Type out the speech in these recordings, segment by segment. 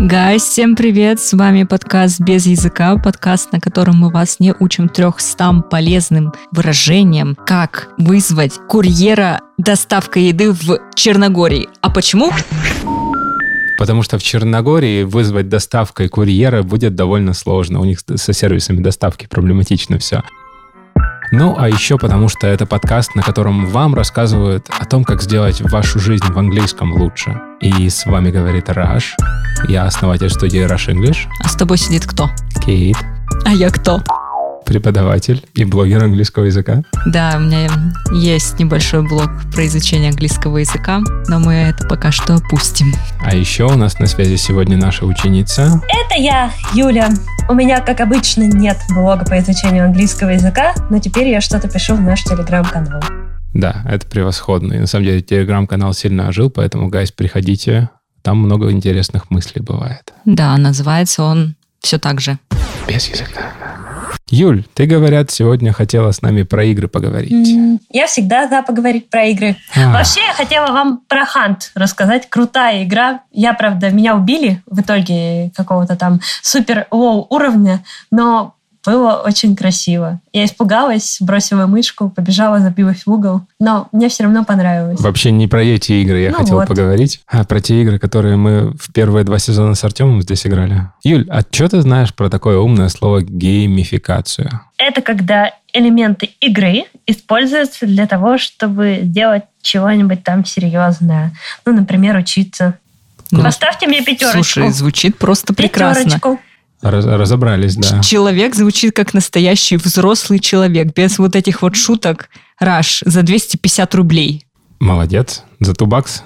Гайс, всем привет! С вами подкаст «Без языка», подкаст, на котором мы вас не учим трехстам полезным выражениям, как вызвать курьера доставкой еды в Черногории. А почему? Потому что в Черногории вызвать доставкой курьера будет довольно сложно. У них со сервисами доставки проблематично все. Ну, а еще потому, что это подкаст, на котором вам рассказывают о том, как сделать вашу жизнь в английском лучше. И с вами говорит Раш. Я основатель студии Rush English. А с тобой сидит кто? Кейт. А я кто? Преподаватель и блогер английского языка. Да, у меня есть небольшой блог про изучение английского языка, но мы это пока что опустим. А еще у нас на связи сегодня наша ученица. Это я, Юля. У меня, как обычно, нет блога по изучению английского языка, но теперь я что-то пишу в наш телеграм-канал. Да, это превосходно. И на самом деле телеграм-канал сильно ожил, поэтому, гайс, приходите. Там много интересных мыслей бывает. Да, называется он все так же. Без языка. Юль, ты, говорят, сегодня хотела с нами про игры поговорить. Я всегда за поговорить про игры. А. Вообще, я хотела вам про Hunt рассказать. Крутая игра. Я, правда, меня убили в итоге какого-то там супер low уровня, но было очень красиво. Я испугалась, бросила мышку, побежала, забилась в угол, но мне все равно понравилось. Вообще не про эти игры я Ну хотел вот. поговорить, а про те игры, которые мы в первые два сезона с Артемом здесь играли. Юль, а что ты знаешь про такое умное слово геймификацию? Это когда элементы игры используются для того, чтобы сделать чего-нибудь там серьезное. Ну, например, учиться. Ну, Поставьте мне пятерочку. Слушай, звучит просто прекрасно. Пятерочку. Раз- разобрались, да. Человек звучит как настоящий взрослый человек, без вот этих вот шуток. Раш, за 250 рублей. Молодец. За тубакс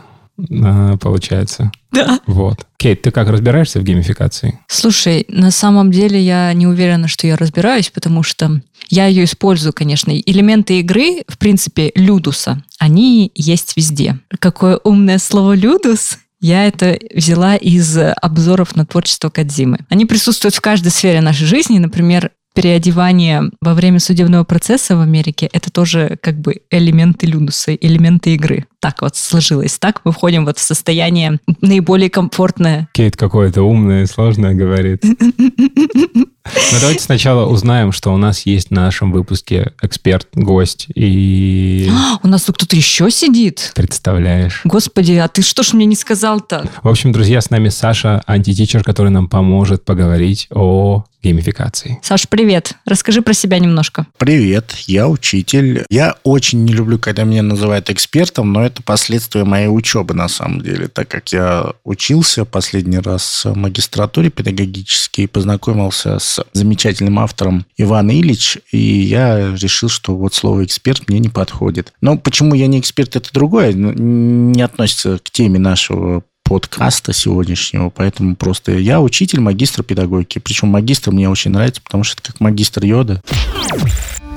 а, получается. Да. Вот. Кейт, ты как разбираешься в геймификации? Слушай, на самом деле я не уверена, что я разбираюсь, потому что я ее использую, конечно. Элементы игры, в принципе, людуса, они есть везде. Какое умное слово людус? Я это взяла из обзоров на творчество Кадзимы. Они присутствуют в каждой сфере нашей жизни. Например, переодевание во время судебного процесса в Америке – это тоже как бы элементы людуса, элементы игры. Так вот сложилось. Так мы входим вот в состояние наиболее комфортное Кейт какое-то умное и сложное говорит. Но давайте сначала узнаем, что у нас есть на нашем выпуске эксперт, гость. И У нас тут кто-то еще сидит? представляешь. Господи, а ты что ж мне не сказал-то? В общем, друзья, с нами Саша, антитичер, который нам поможет поговорить о геймификации. Саш, привет. Расскажи про себя немножко. Привет, я учитель. Я очень не люблю, когда меня называют экспертом, но это последствия моей учебы на самом деле, так как я учился последний раз в магистратуре педагогической и познакомился с замечательным автором Иван Ильич, и я решил, что вот слово эксперт мне не подходит. Но почему я не эксперт, это другое, не относится к теме нашего подкаста сегодняшнего, поэтому просто я учитель, магистр педагогики. Причем магистр мне очень нравится, потому что это как магистр йода.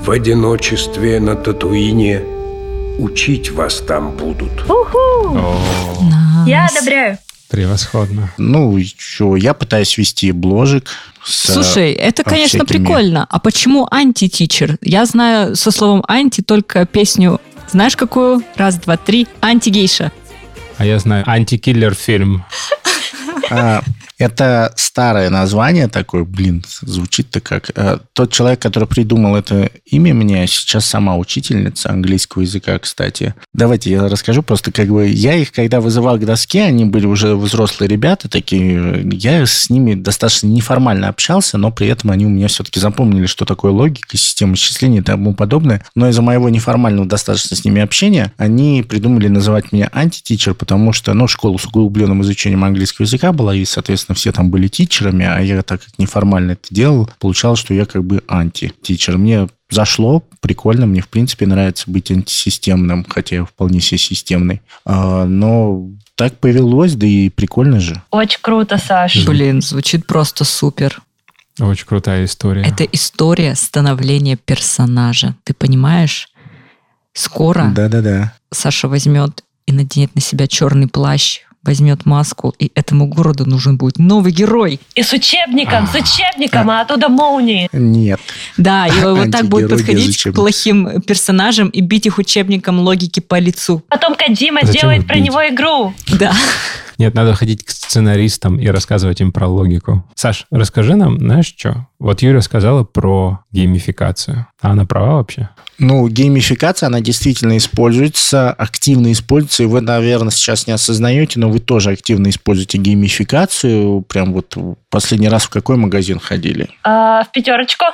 В одиночестве на Татуине учить вас там будут. Я одобряю. Превосходно. Ну, что, я пытаюсь вести бложик. с, Слушай, это, э, конечно, всякими- прикольно. А почему анти-тичер? Я знаю со словом анти только песню знаешь какую? Раз, два, три. Антигейша. А я знаю антикиллер фильм. А, Это старое название такое, блин, звучит-то как... э, Тот человек, который придумал это имя мне, сейчас сама учительница английского языка, кстати. Давайте я расскажу просто, как бы, я их, когда вызывал к доске, они были уже взрослые ребята такие, я с ними достаточно неформально общался, но при этом они у меня все-таки запомнили, что такое логика, система исчисления и тому подобное. Но из-за моего неформального достаточно с ними общения, они придумали называть меня антитичер, потому что, ну, школа с углубленным изучением английского языка была, и, соответственно, все там были тичерами, а я так как неформально это делал, получалось, что я как бы анти-тичер. Мне зашло, прикольно, мне, в принципе, нравится быть антисистемным, хотя я вполне себе системный. А, но так повелось, да и прикольно же. Очень круто, Саш. Блин, звучит просто супер. Очень крутая история. Это история становления персонажа. Ты понимаешь? Скоро Да-да-да. Саша возьмет и наденет на себя черный плащ, возьмет маску, и этому городу нужен будет новый герой. И с учебником, с учебником, а оттуда молнии. Нет. Да, и вот так будет подходить к плохим персонажам и бить их учебником логики по лицу. Потом Кадима сделает про него игру. Да. Нет, надо ходить к сценаристам и рассказывать им про логику. Саш, расскажи нам, знаешь что? Вот Юля сказала про геймификацию. А она права вообще? Ну, геймификация, она действительно используется, активно используется, и вы, наверное, сейчас не осознаете, но вы тоже активно используете геймификацию. Прям вот последний раз в какой магазин ходили? А, в пятерочку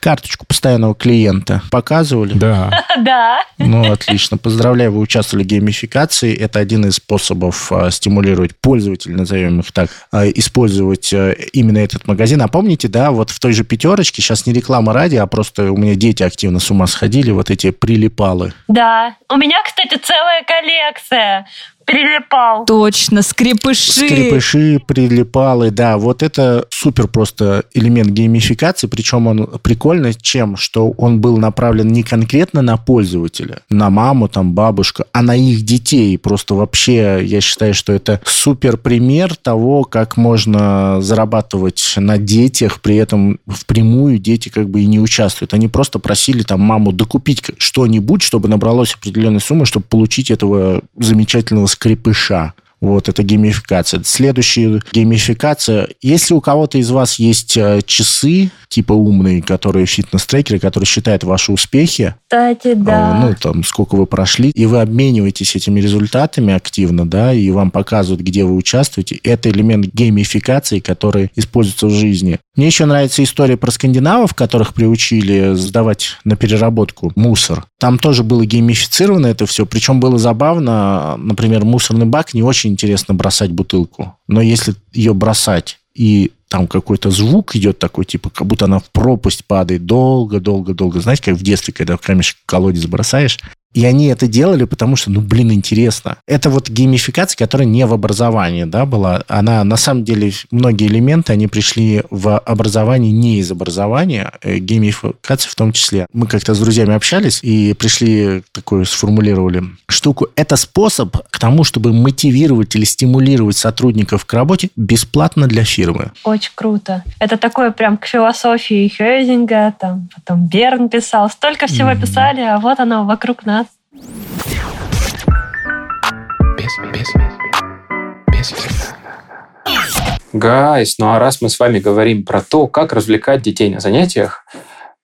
карточку постоянного клиента показывали? Да. Да. Ну, отлично. Поздравляю, вы участвовали в геймификации. Это один из способов а, стимулировать пользователей, назовем их так, а, использовать а, именно этот магазин. А помните, да, вот в той же пятерочке, сейчас не реклама ради, а просто у меня дети активно с ума сходили, вот эти прилипалы. Да. У меня, кстати, целая коллекция прилипал. Точно, скрипыши. Скрипыши, прилипалы, да. Вот это супер просто элемент геймификации, причем он прикольный чем, что он был направлен не конкретно на пользователя, на маму, там, бабушку, а на их детей. Просто вообще я считаю, что это супер пример того, как можно зарабатывать на детях, при этом впрямую дети как бы и не участвуют. Они просто просили там маму докупить что-нибудь, чтобы набралось определенной суммы, чтобы получить этого замечательного скрипыша. Вот, это геймификация. Следующая геймификация. Если у кого-то из вас есть э, часы, типа умные, которые фитнес-трекеры, которые считают ваши успехи. Кстати, да. Ну, там, сколько вы прошли, и вы обмениваетесь этими результатами активно, да, и вам показывают, где вы участвуете. Это элемент геймификации, который используется в жизни. Мне еще нравится история про скандинавов, которых приучили сдавать на переработку мусор. Там тоже было геймифицировано это все, причем было забавно, например, мусорный бак не очень интересно бросать бутылку, но если ее бросать и там какой-то звук идет такой, типа, как будто она в пропасть падает долго-долго-долго. Знаете, как в детстве, когда в камешек колодец бросаешь, и они это делали, потому что, ну, блин, интересно. Это вот геймификация, которая не в образовании, да, была. Она, на самом деле, многие элементы, они пришли в образование не из образования, э, геймификация в том числе. Мы как-то с друзьями общались и пришли, такую сформулировали штуку. Это способ к тому, чтобы мотивировать или стимулировать сотрудников к работе бесплатно для фирмы. Очень круто. Это такое прям к философии Хейзинга, там, потом Берн писал. Столько всего mm-hmm. писали, а вот оно вокруг нас. Без, Гайс, ну а раз мы с вами говорим про то, как развлекать детей на занятиях,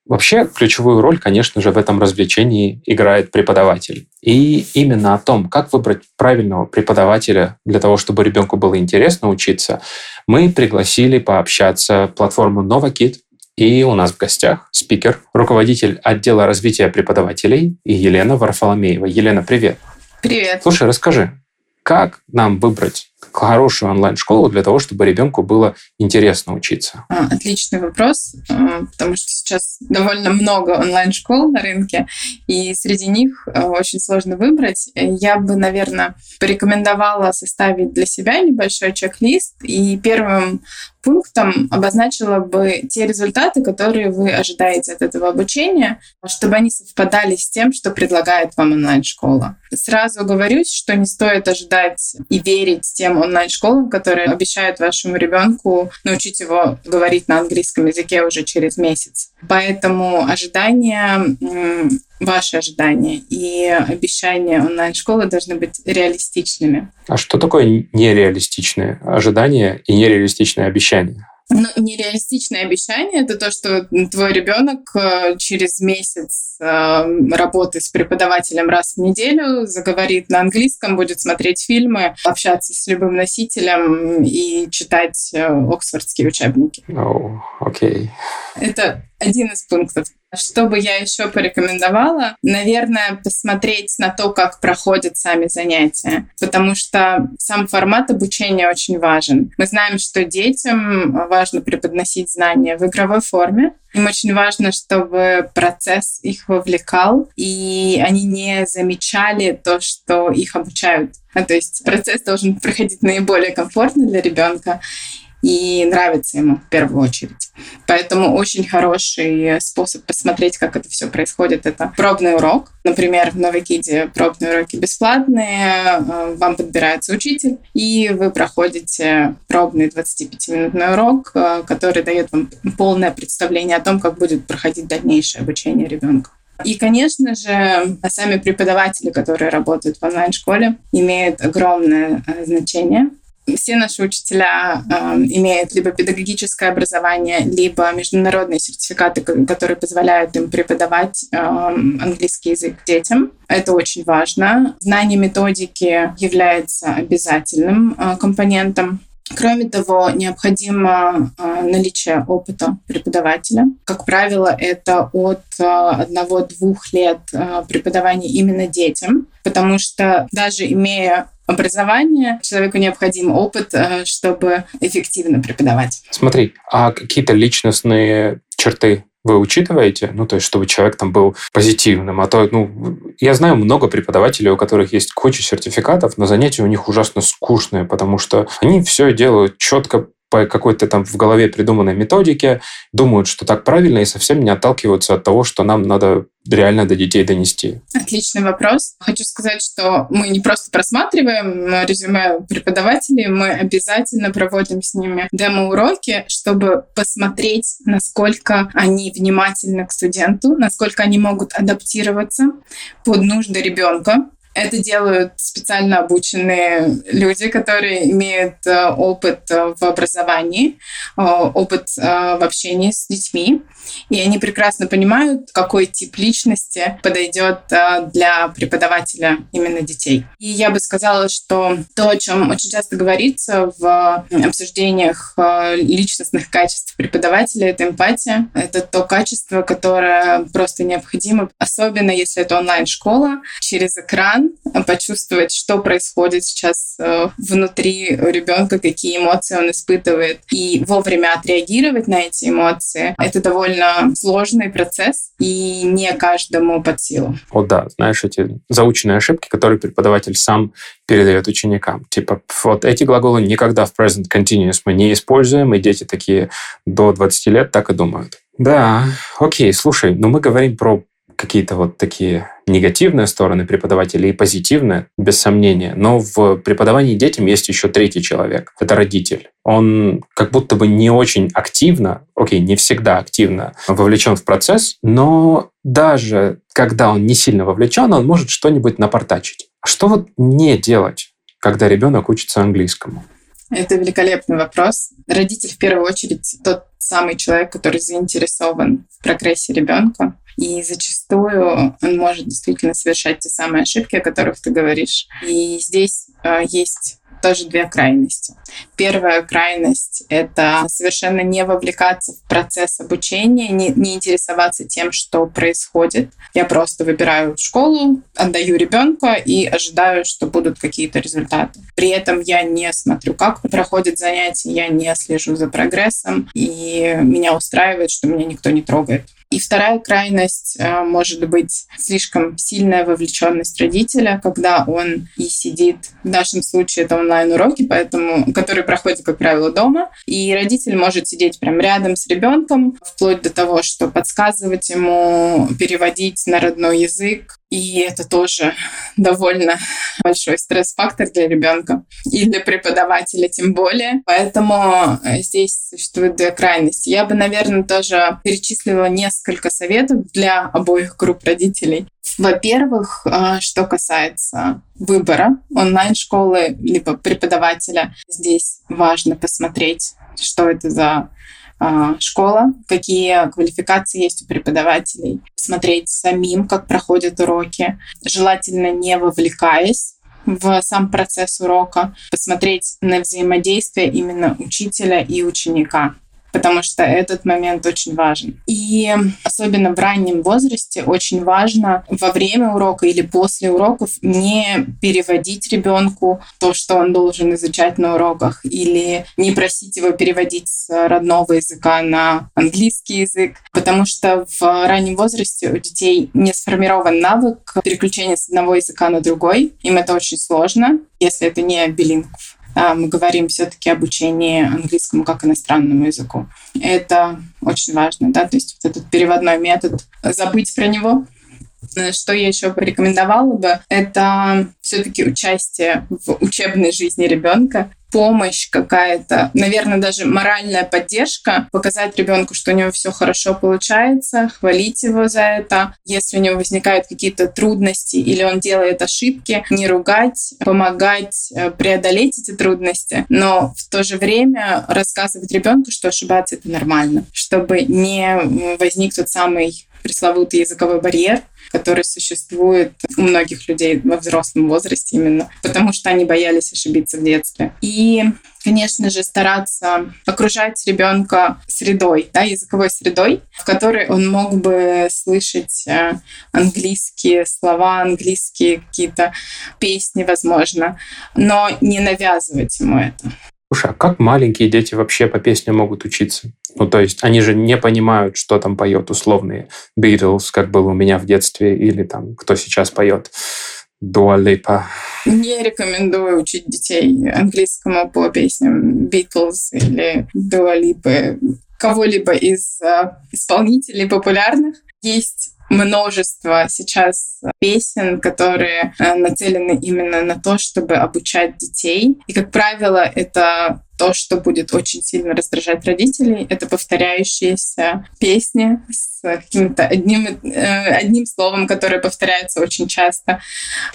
Вообще ключевую роль, конечно же, в этом развлечении играет преподаватель. И именно о том, как выбрать правильного преподавателя для того, чтобы ребенку было интересно учиться, мы пригласили пообщаться платформу NovaKid, и у нас в гостях спикер, руководитель отдела развития преподавателей Елена Варфоломеева. Елена, привет. Привет. Слушай, расскажи, как нам выбрать хорошую онлайн-школу для того, чтобы ребенку было интересно учиться? А, отличный вопрос, а, потому что сейчас довольно много онлайн-школ на рынке, и среди них а, очень сложно выбрать. Я бы, наверное, порекомендовала составить для себя небольшой чек-лист, и первым пунктом обозначила бы те результаты, которые вы ожидаете от этого обучения, чтобы они совпадали с тем, что предлагает вам онлайн-школа. Сразу говорю, что не стоит ожидать и верить тем онлайн-школам, которые обещают вашему ребенку научить его говорить на английском языке уже через месяц. Поэтому ожидания ваши ожидания и обещания онлайн-школы должны быть реалистичными. А что такое нереалистичные ожидания и нереалистичные обещания? Ну, нереалистичное обещание это то, что твой ребенок э, через месяц э, работы с преподавателем раз в неделю заговорит на английском, будет смотреть фильмы, общаться с любым носителем и читать э, оксфордские учебники. Oh, окей. Okay. Это один из пунктов. Что бы я еще порекомендовала? Наверное, посмотреть на то, как проходят сами занятия, потому что сам формат обучения очень важен. Мы знаем, что детям важно преподносить знания в игровой форме, им очень важно, чтобы процесс их вовлекал, и они не замечали то, что их обучают. А, то есть процесс должен проходить наиболее комфортно для ребенка и нравится ему в первую очередь. Поэтому очень хороший способ посмотреть, как это все происходит, это пробный урок. Например, в Новикиде пробные уроки бесплатные, э, вам подбирается учитель, и вы проходите пробный 25-минутный урок, э, который дает вам полное представление о том, как будет проходить дальнейшее обучение ребенка. И, конечно же, сами преподаватели, которые работают в онлайн-школе, имеют огромное э, значение все наши учителя э, имеют либо педагогическое образование, либо международные сертификаты, которые позволяют им преподавать э, английский язык детям. Это очень важно. Знание методики является обязательным э, компонентом. Кроме того, необходимо э, наличие опыта преподавателя. Как правило, это от э, одного-двух лет э, преподавания именно детям, потому что даже имея образование, человеку необходим опыт, э, чтобы эффективно преподавать. Смотри, а какие-то личностные черты вы учитываете, ну, то есть, чтобы человек там был позитивным, а то, ну, я знаю много преподавателей, у которых есть куча сертификатов, но занятия у них ужасно скучные, потому что они все делают четко по какой-то там в голове придуманной методике, думают, что так правильно, и совсем не отталкиваются от того, что нам надо реально до детей донести? Отличный вопрос. Хочу сказать, что мы не просто просматриваем резюме преподавателей, мы обязательно проводим с ними демо-уроки, чтобы посмотреть, насколько они внимательны к студенту, насколько они могут адаптироваться под нужды ребенка, это делают специально обученные люди, которые имеют э, опыт э, в образовании, э, опыт в общении с детьми. И они прекрасно понимают, какой тип личности подойдет для преподавателя именно детей. И я бы сказала, что то, о чем очень часто говорится в обсуждениях личностных качеств преподавателя, это эмпатия. Это то качество, которое просто необходимо, особенно если это онлайн-школа, через экран почувствовать, что происходит сейчас э, внутри ребенка, какие эмоции он испытывает, и вовремя отреагировать на эти эмоции. Это довольно сложный процесс, и не каждому под силу. О да, знаешь, эти заученные ошибки, которые преподаватель сам передает ученикам. Типа, вот эти глаголы никогда в present continuous мы не используем, и дети такие до 20 лет так и думают. Да, окей, слушай, но мы говорим про какие-то вот такие негативные стороны преподавателя и позитивные, без сомнения. Но в преподавании детям есть еще третий человек. Это родитель. Он как будто бы не очень активно, окей, не всегда активно вовлечен в процесс, но даже когда он не сильно вовлечен, он может что-нибудь напортачить. Что вот не делать, когда ребенок учится английскому? Это великолепный вопрос. Родитель в первую очередь тот самый человек, который заинтересован в прогрессе ребенка. И зачастую он может действительно совершать те самые ошибки, о которых ты говоришь. И здесь э, есть тоже две крайности. Первая крайность — это совершенно не вовлекаться в процесс обучения, не, не интересоваться тем, что происходит. Я просто выбираю школу, отдаю ребенка и ожидаю, что будут какие-то результаты. При этом я не смотрю, как проходит занятие, я не слежу за прогрессом, и меня устраивает, что меня никто не трогает. И вторая крайность э, может быть слишком сильная вовлеченность родителя, когда он и сидит, в нашем случае это онлайн-уроки, поэтому, которые проходят, как правило, дома, и родитель может сидеть прям рядом с ребенком, вплоть до того, что подсказывать ему, переводить на родной язык, и это тоже довольно большой стресс-фактор для ребенка и для преподавателя тем более. Поэтому э, здесь существуют две крайности. Я бы, наверное, тоже перечислила несколько советов для обоих групп родителей. Во-первых, э, что касается выбора онлайн-школы либо преподавателя, здесь важно посмотреть, что это за школа, какие квалификации есть у преподавателей, смотреть самим, как проходят уроки, желательно не вовлекаясь в сам процесс урока, посмотреть на взаимодействие именно учителя и ученика потому что этот момент очень важен. И особенно в раннем возрасте очень важно во время урока или после уроков не переводить ребенку то, что он должен изучать на уроках, или не просить его переводить с родного языка на английский язык, потому что в раннем возрасте у детей не сформирован навык переключения с одного языка на другой. Им это очень сложно, если это не билингв. А, мы говорим все-таки об учении английскому как иностранному языку. Это очень важно, да, то есть вот этот переводной метод, забыть про него что я еще порекомендовала бы, это все-таки участие в учебной жизни ребенка помощь какая-то, наверное, даже моральная поддержка, показать ребенку, что у него все хорошо получается, хвалить его за это. Если у него возникают какие-то трудности или он делает ошибки, не ругать, помогать э, преодолеть эти трудности, но в то же время рассказывать ребенку, что ошибаться это нормально, чтобы не возник тот самый пресловутый языковой барьер, который существует у многих людей во взрослом возрасте именно, потому что они боялись ошибиться в детстве. И конечно же, стараться окружать ребенка средой, да, языковой средой, в которой он мог бы слышать э, английские слова, английские какие-то песни, возможно, но не навязывать ему это. Слушай, а как маленькие дети вообще по песне могут учиться? Ну, то есть они же не понимают, что там поет условные Beatles, как было у меня в детстве, или там кто сейчас поет Дуалипа. Не рекомендую учить детей английскому по песням Beatles или Дуалипы, кого-либо из э, исполнителей популярных. Есть множество сейчас песен, которые э, нацелены именно на то, чтобы обучать детей. И, как правило, это то, что будет очень сильно раздражать родителей, это повторяющиеся песни с каким-то одним, э, одним словом, которое повторяется очень часто.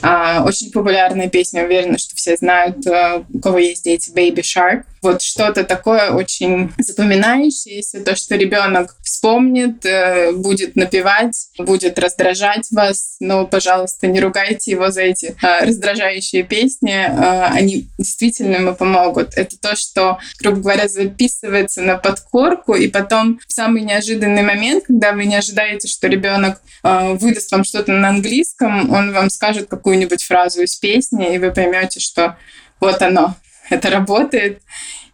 А, очень популярная песня, уверена, что все знают, э, у кого есть дети, Baby Shark. Вот что-то такое очень запоминающееся, то, что ребенок вспомнит, э, будет напевать, будет раздражать вас, но, пожалуйста, не ругайте его за эти раздражающие песни. Они действительно ему помогут. Это то, что грубо говоря, записывается на подкорку, и потом в самый неожиданный момент, когда вы не ожидаете, что ребенок э, выдаст вам что-то на английском, он вам скажет какую-нибудь фразу из песни, и вы поймете, что вот оно, это работает,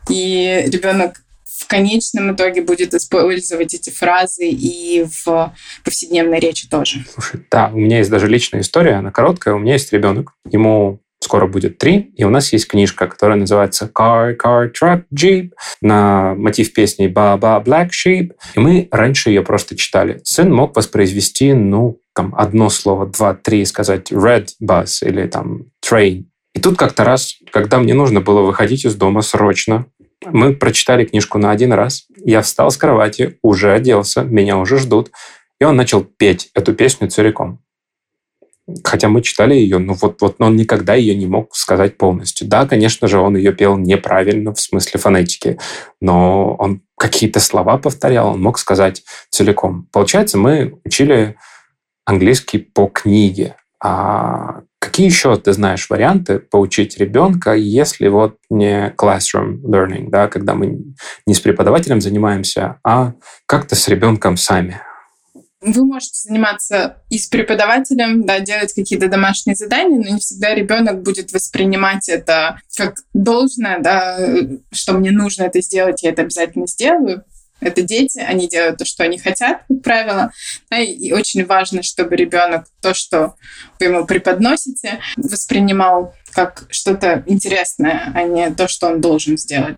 и ребенок в конечном итоге будет использовать эти фразы и в повседневной речи тоже. Слушай, да, у меня есть даже личная история, она короткая. У меня есть ребенок, ему скоро будет три, и у нас есть книжка, которая называется Car, Car, Truck, Jeep, на мотив песни Ba-Ba, Black Sheep, и мы раньше ее просто читали. Сын мог воспроизвести, ну, там, одно слово, два, три, сказать Red Bus или там Train. И тут как-то раз, когда мне нужно было выходить из дома срочно, мы прочитали книжку на один раз. Я встал с кровати, уже оделся, меня уже ждут. И он начал петь эту песню целиком. Хотя мы читали ее, но вот, вот он никогда ее не мог сказать полностью. Да, конечно же, он ее пел неправильно в смысле фонетики, но он какие-то слова повторял, он мог сказать целиком. Получается, мы учили английский по книге. А какие еще ты знаешь варианты поучить ребенка, если вот не classroom learning, да, когда мы не с преподавателем занимаемся, а как-то с ребенком сами? Вы можете заниматься и с преподавателем, да, делать какие-то домашние задания, но не всегда ребенок будет воспринимать это как должное, да, что мне нужно это сделать, я это обязательно сделаю. Это дети, они делают то, что они хотят, как правило. И очень важно, чтобы ребенок то, что вы ему преподносите, воспринимал как что-то интересное, а не то, что он должен сделать.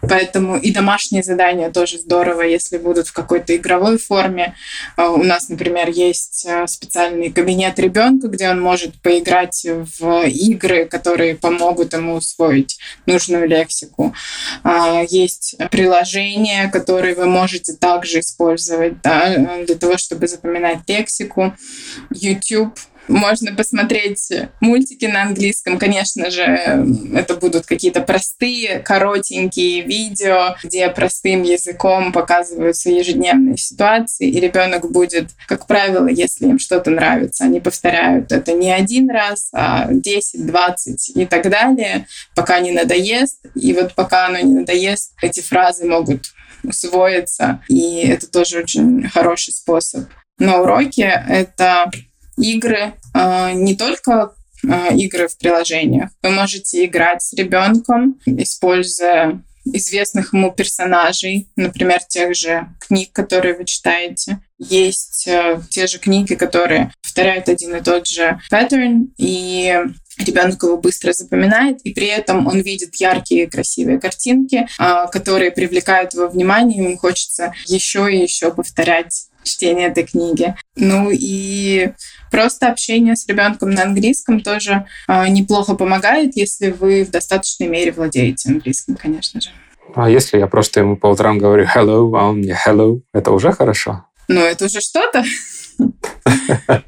Поэтому и домашние задания тоже здорово, если будут в какой-то игровой форме. А, у нас, например, есть а, специальный кабинет ребенка, где он может поиграть в игры, которые помогут ему усвоить нужную лексику. А, есть приложения, которые вы можете также использовать да, для того, чтобы запоминать лексику. YouTube можно посмотреть мультики на английском. Конечно же, это будут какие-то простые, коротенькие видео, где простым языком показываются ежедневные ситуации, и ребенок будет, как правило, если им что-то нравится, они повторяют это не один раз, а 10, 20 и так далее, пока не надоест. И вот пока оно не надоест, эти фразы могут усвоиться, и это тоже очень хороший способ. На уроке это игры, а, не только а, игры в приложениях. Вы можете играть с ребенком, используя известных ему персонажей, например, тех же книг, которые вы читаете. Есть э, те же книги, которые повторяют один и тот же паттерн, и ребенок его быстро запоминает, и при этом он видит яркие красивые картинки, э, которые привлекают его внимание, ему хочется еще и еще повторять чтения этой книги. Ну и просто общение с ребенком на английском тоже э, неплохо помогает, если вы в достаточной мере владеете английским, конечно же. А если я просто ему по утрам говорю hello, а он мне hello, это уже хорошо? Ну, это уже что-то.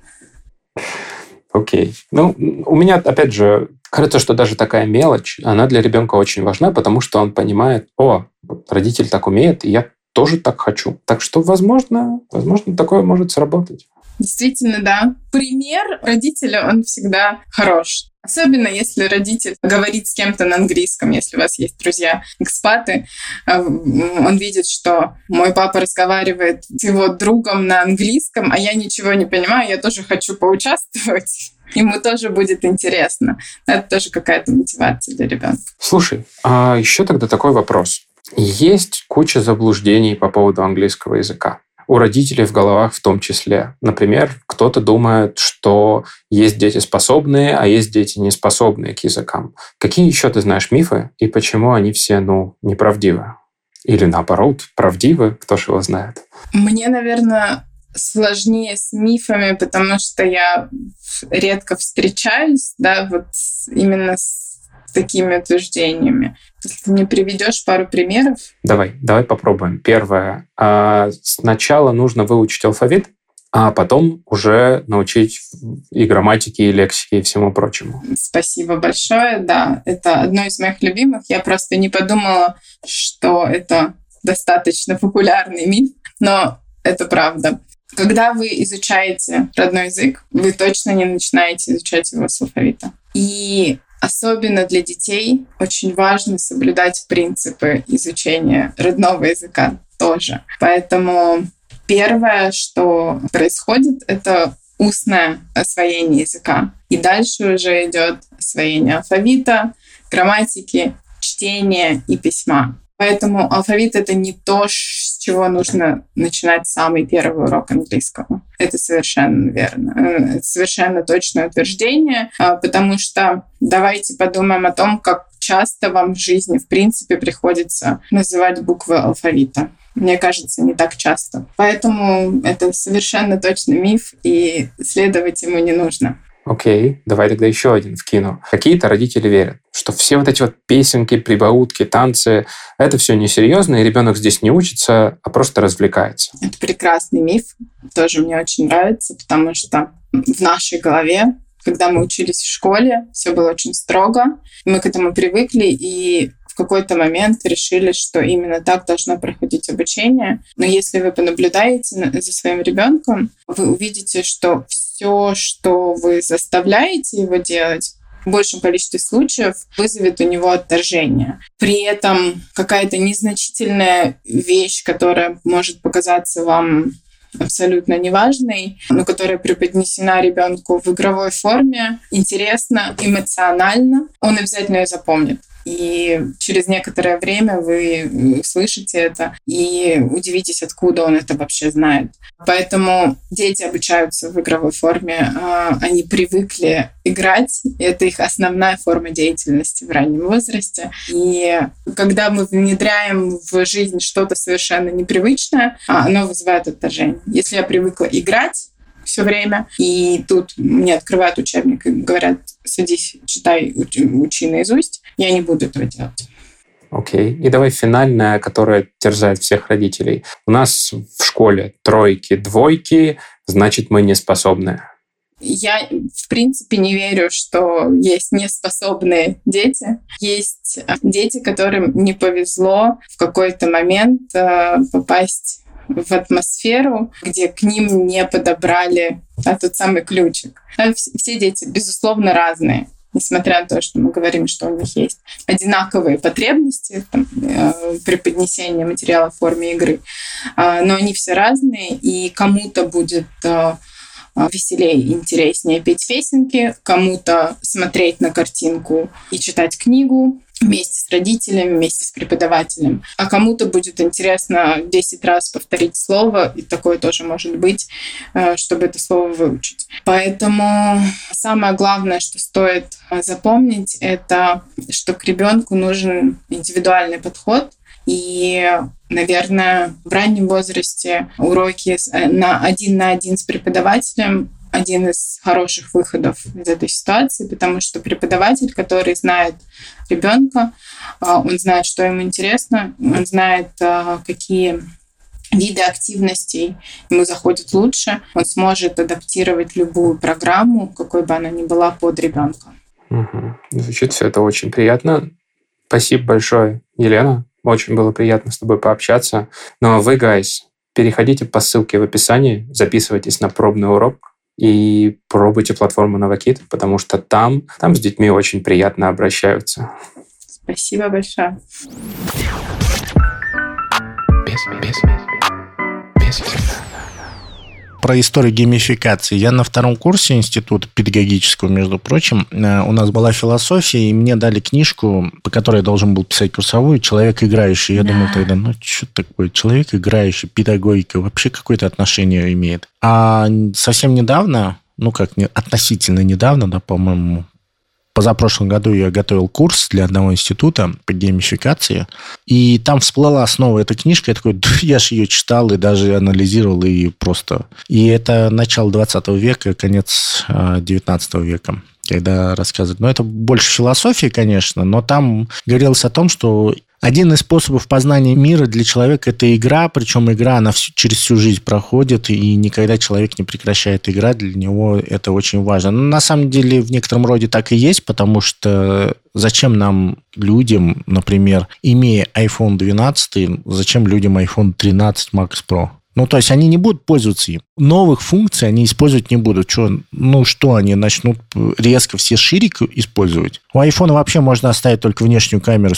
Окей. Ну, у меня, опять же, кажется, что даже такая мелочь, она для ребенка очень важна, потому что он понимает, о, родитель так умеет, и я тоже так хочу. Так что, возможно, возможно, такое может сработать. Действительно, да. Пример родителя, он всегда хорош. Особенно если родитель говорит с кем-то на английском, если у вас есть друзья экспаты, а, он видит, что мой папа разговаривает с его другом на английском, а я ничего не понимаю, я тоже хочу поучаствовать. Ему тоже будет интересно. Это тоже какая-то мотивация для ребенка. Слушай, а еще тогда такой вопрос. Есть куча заблуждений по поводу английского языка у родителей в головах в том числе. Например, кто-то думает, что есть дети способные, а есть дети неспособные к языкам. Какие еще ты знаешь мифы и почему они все, ну, неправдивы? Или наоборот, правдивы, кто же его знает? Мне, наверное, сложнее с мифами, потому что я редко встречаюсь, да, вот именно с такими утверждениями. Если ты мне приведешь пару примеров. Давай, давай попробуем. Первое. А, сначала нужно выучить алфавит, а потом уже научить и грамматике, и лексике, и всему прочему. Спасибо большое. Да, это одно из моих любимых. Я просто не подумала, что это достаточно популярный миф, но это правда. Когда вы изучаете родной язык, вы точно не начинаете изучать его с алфавита. И Особенно для детей очень важно соблюдать принципы изучения родного языка тоже. Поэтому первое, что происходит, это устное освоение языка. И дальше уже идет освоение алфавита, грамматики, чтения и письма. Поэтому алфавит — это не то, с чего нужно начинать самый первый урок английского. Это совершенно верно. Э, это совершенно точное утверждение, а, потому что давайте подумаем о том, как часто вам в жизни, в принципе, приходится называть буквы алфавита. Мне кажется, не так часто. Поэтому это совершенно точно миф, и следовать ему не нужно. Окей, давай тогда еще один вкину. Какие-то родители верят, что все вот эти вот песенки, прибаутки, танцы, это все несерьезно, и ребенок здесь не учится, а просто развлекается. Это прекрасный миф, тоже мне очень нравится, потому что в нашей голове когда мы учились в школе, все было очень строго. Мы к этому привыкли, и в какой-то момент решили, что именно так должно проходить обучение. Но если вы понаблюдаете за своим ребенком, вы увидите, что все, что вы заставляете его делать, в большем количестве случаев вызовет у него отторжение. При этом какая-то незначительная вещь, которая может показаться вам абсолютно неважной, но которая преподнесена ребенку в игровой форме, интересно, эмоционально, он обязательно ее запомнит. И через некоторое время вы слышите это и удивитесь, откуда он это вообще знает. Поэтому дети обучаются в игровой форме, а, они привыкли играть, это их основная форма деятельности в раннем возрасте. И когда мы внедряем в жизнь что-то совершенно непривычное, а, оно вызывает отторжение. Если я привыкла играть, все время. И тут мне открывают учебник и говорят, садись, читай, учи, наизусть. Я не буду этого делать. Окей. Okay. И давай финальная, которая терзает всех родителей. У нас в школе тройки, двойки, значит, мы не способны. Я, в принципе, не верю, что есть неспособные дети. Есть дети, которым не повезло в какой-то момент э, попасть в атмосферу, где к ним не подобрали да, тот самый ключик. Да, все дети, безусловно, разные несмотря на то, что мы говорим, что у них есть одинаковые потребности там, э, при поднесении материала в форме игры, э, но они все разные, и кому-то будет э, веселее и интереснее петь песенки, кому-то смотреть на картинку и читать книгу, вместе с родителями, вместе с преподавателем. А кому-то будет интересно 10 раз повторить слово, и такое тоже может быть, э, чтобы это слово выучить. Поэтому самое главное, что стоит э, запомнить, это что к ребенку нужен индивидуальный подход, И, наверное, в раннем возрасте уроки э, на один на один с преподавателем один из хороших выходов из этой ситуации, потому что преподаватель, который знает ребенка, а, он знает, что ему интересно, он знает, а, какие виды активностей ему заходят лучше, он сможет адаптировать любую программу, какой бы она ни была, под ребенка. Угу. Звучит все это очень приятно. Спасибо большое, Елена. Очень было приятно с тобой пообщаться. Ну а вы, guys, переходите по ссылке в описании, записывайтесь на пробный урок и пробуйте платформу Новокит, потому что там, там с детьми очень приятно обращаются. Спасибо большое. Без, без, без, без про историю геймификации. Я на втором курсе института педагогического, между прочим, э, у нас была философия, и мне дали книжку, по которой я должен был писать курсовую «Человек играющий». Я да. думал тогда, ну, что такое человек играющий, педагогика, вообще какое-то отношение имеет. А совсем недавно, ну, как не, относительно недавно, да, по-моему, позапрошлом году я готовил курс для одного института по геймификации, и там всплыла основа этой книжки. Я такой, да, я же ее читал и даже анализировал, и просто... И это начало 20 века, конец 19 а, века когда рассказывают. Но это больше философии, конечно, но там говорилось о том, что один из способов познания мира для человека – это игра, причем игра, она всю, через всю жизнь проходит, и никогда человек не прекращает играть, для него это очень важно. Но на самом деле в некотором роде так и есть, потому что зачем нам, людям, например, имея iPhone 12, зачем людям iPhone 13 Max Pro? Ну, то есть они не будут пользоваться им. Новых функций они использовать не будут. Что, ну, что они начнут резко все ширик использовать? У айфона вообще можно оставить только внешнюю камеру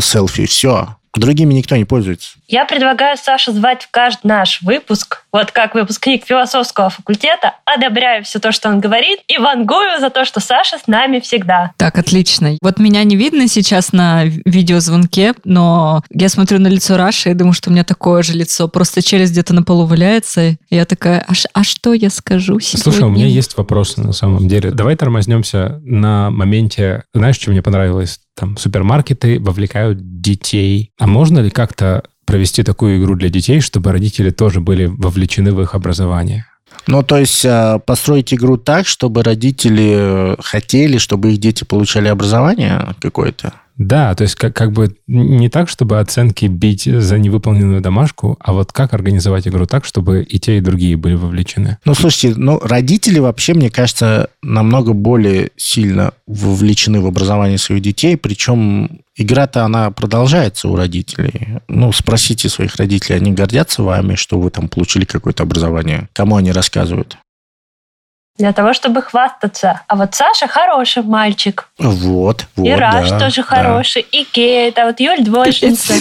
селфи. Все. Другими никто не пользуется. Я предлагаю Сашу звать в каждый наш выпуск, вот как выпускник философского факультета, одобряю все то, что он говорит, и вангую за то, что Саша с нами всегда. Так, отлично. Вот меня не видно сейчас на видеозвонке, но я смотрю на лицо Раши и думаю, что у меня такое же лицо, просто челюсть где-то на полу валяется, и я такая, а, а что я скажу сегодня? Слушай, у меня есть вопрос на самом деле. Давай тормознемся на моменте, знаешь, что мне понравилось? Там супермаркеты вовлекают детей. А можно ли как-то провести такую игру для детей, чтобы родители тоже были вовлечены в их образование? Ну, то есть а, построить игру так, чтобы родители хотели, чтобы их дети получали образование какое-то? Да, то есть как, как бы не так, чтобы оценки бить за невыполненную домашку, а вот как организовать игру так, чтобы и те, и другие были вовлечены. Ну, слушайте, ну, родители вообще, мне кажется, намного более сильно вовлечены в образование своих детей, причем игра-то она продолжается у родителей. Ну, спросите своих родителей, они гордятся вами, что вы там получили какое-то образование? Кому они рассказывают? Для того, чтобы хвастаться. А вот Саша хороший мальчик. Вот, вот. И Раш да, тоже да. хороший. И Кейт, а вот Юль двоечница.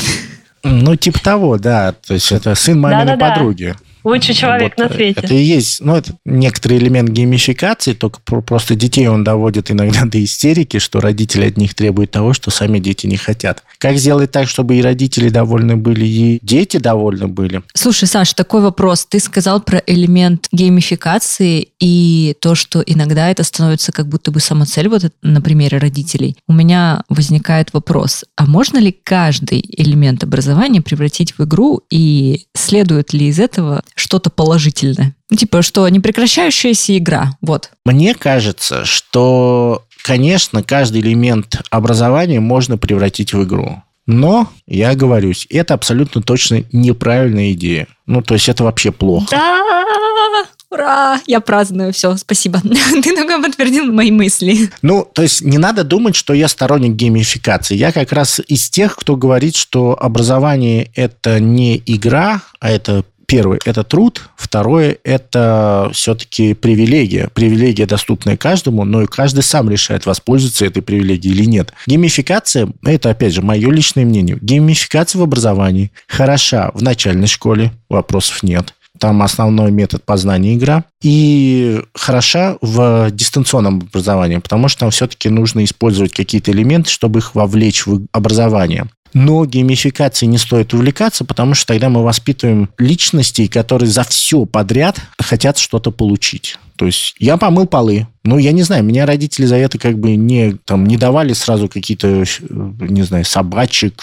Ну, типа того, да. То есть это сын маминой да, подруги. Да. Лучший человек вот, на свете. Это и есть, ну, это некоторый элемент геймификации, только просто детей он доводит иногда до истерики, что родители от них требуют того, что сами дети не хотят. Как сделать так, чтобы и родители довольны были, и дети довольны были? Слушай, Саш, такой вопрос. Ты сказал про элемент геймификации и то, что иногда это становится как будто бы самоцель, вот на примере родителей. У меня возникает вопрос, а можно ли каждый элемент образования превратить в игру, и следует ли из этого что-то положительное. Ну, типа, что непрекращающаяся игра. Вот. Мне кажется, что, конечно, каждый элемент образования можно превратить в игру. Но, я говорюсь, это абсолютно точно неправильная идея. Ну, то есть это вообще плохо. Да, ура, я праздную, все, спасибо. Ты только подтвердил мои мысли. Ну, то есть не надо думать, что я сторонник геймификации. Я как раз из тех, кто говорит, что образование – это не игра, а это Первый – это труд. Второе – это все-таки привилегия. Привилегия, доступная каждому, но и каждый сам решает, воспользоваться этой привилегией или нет. Геймификация – это, опять же, мое личное мнение. Геймификация в образовании хороша в начальной школе, вопросов нет. Там основной метод познания игра. И хороша в дистанционном образовании, потому что там все-таки нужно использовать какие-то элементы, чтобы их вовлечь в образование. Но геймификацией не стоит увлекаться, потому что тогда мы воспитываем личностей, которые за все подряд хотят что-то получить. То есть я помыл полы. Ну, я не знаю, меня родители за это как бы не, там, не давали сразу какие-то, не знаю, собачек,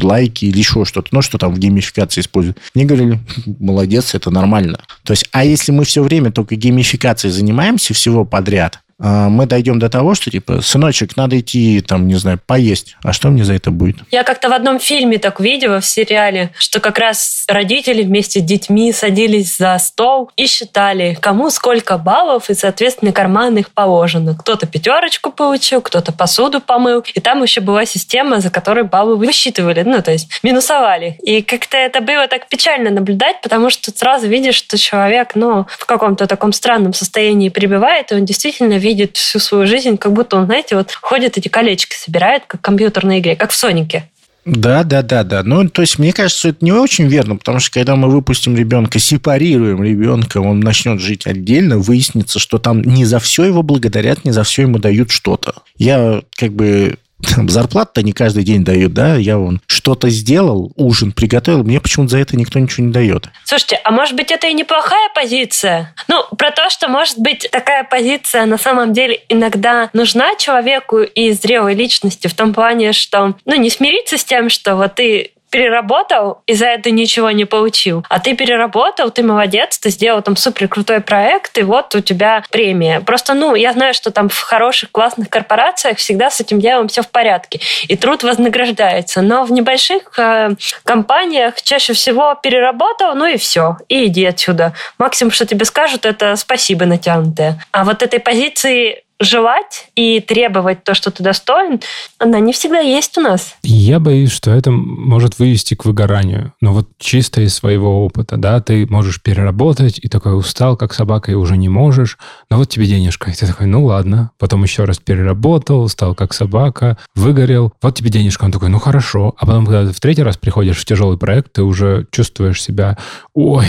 лайки или еще что-то, ну, что там в геймификации используют. Мне говорили, молодец, это нормально. То есть, а если мы все время только геймификацией занимаемся всего подряд, мы дойдем до того, что, типа, сыночек, надо идти, там, не знаю, поесть. А что мне за это будет? Я как-то в одном фильме так видела, в сериале, что как раз родители вместе с детьми садились за стол и считали, кому сколько баллов, и, соответственно, карман их положено. Кто-то пятерочку получил, кто-то посуду помыл. И там еще была система, за которой баллы высчитывали, ну, то есть минусовали. И как-то это было так печально наблюдать, потому что сразу видишь, что человек, ну, в каком-то таком странном состоянии прибывает, и он действительно видит всю свою жизнь, как будто он, знаете, вот ходит эти колечки собирает, как в компьютерной игре, как в Сонике. Да, да, да, да. Ну, то есть, мне кажется, это не очень верно, потому что когда мы выпустим ребенка, сепарируем ребенка, он начнет жить отдельно, выяснится, что там не за все его благодарят, не за все ему дают что-то. Я как бы зарплату-то не каждый день дают, да, я вон что-то сделал, ужин приготовил, мне почему-то за это никто ничего не дает. Слушайте, а может быть это и неплохая позиция? Ну, про то, что может быть такая позиция на самом деле иногда нужна человеку и зрелой личности в том плане, что, ну, не смириться с тем, что вот ты переработал и за это ничего не получил. А ты переработал, ты молодец, ты сделал там супер крутой проект, и вот у тебя премия. Просто, ну, я знаю, что там в хороших, классных корпорациях всегда с этим делом все в порядке. И труд вознаграждается. Но в небольших э, компаниях чаще всего переработал, ну и все, и иди отсюда. Максимум, что тебе скажут, это спасибо натянутое. А вот этой позиции желать и требовать то, что ты достоин, она не всегда есть у нас. Я боюсь, что это может вывести к выгоранию. Но вот чисто из своего опыта, да, ты можешь переработать, и такой устал, как собака, и уже не можешь, но вот тебе денежка. И ты такой, ну ладно. Потом еще раз переработал, стал как собака, выгорел. Вот тебе денежка. Он такой, ну хорошо. А потом, когда ты в третий раз приходишь в тяжелый проект, ты уже чувствуешь себя, ой,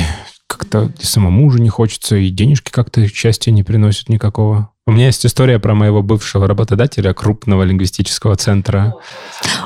как-то самому уже не хочется, и денежки как-то счастья не приносят никакого. У меня есть история про моего бывшего работодателя крупного лингвистического центра.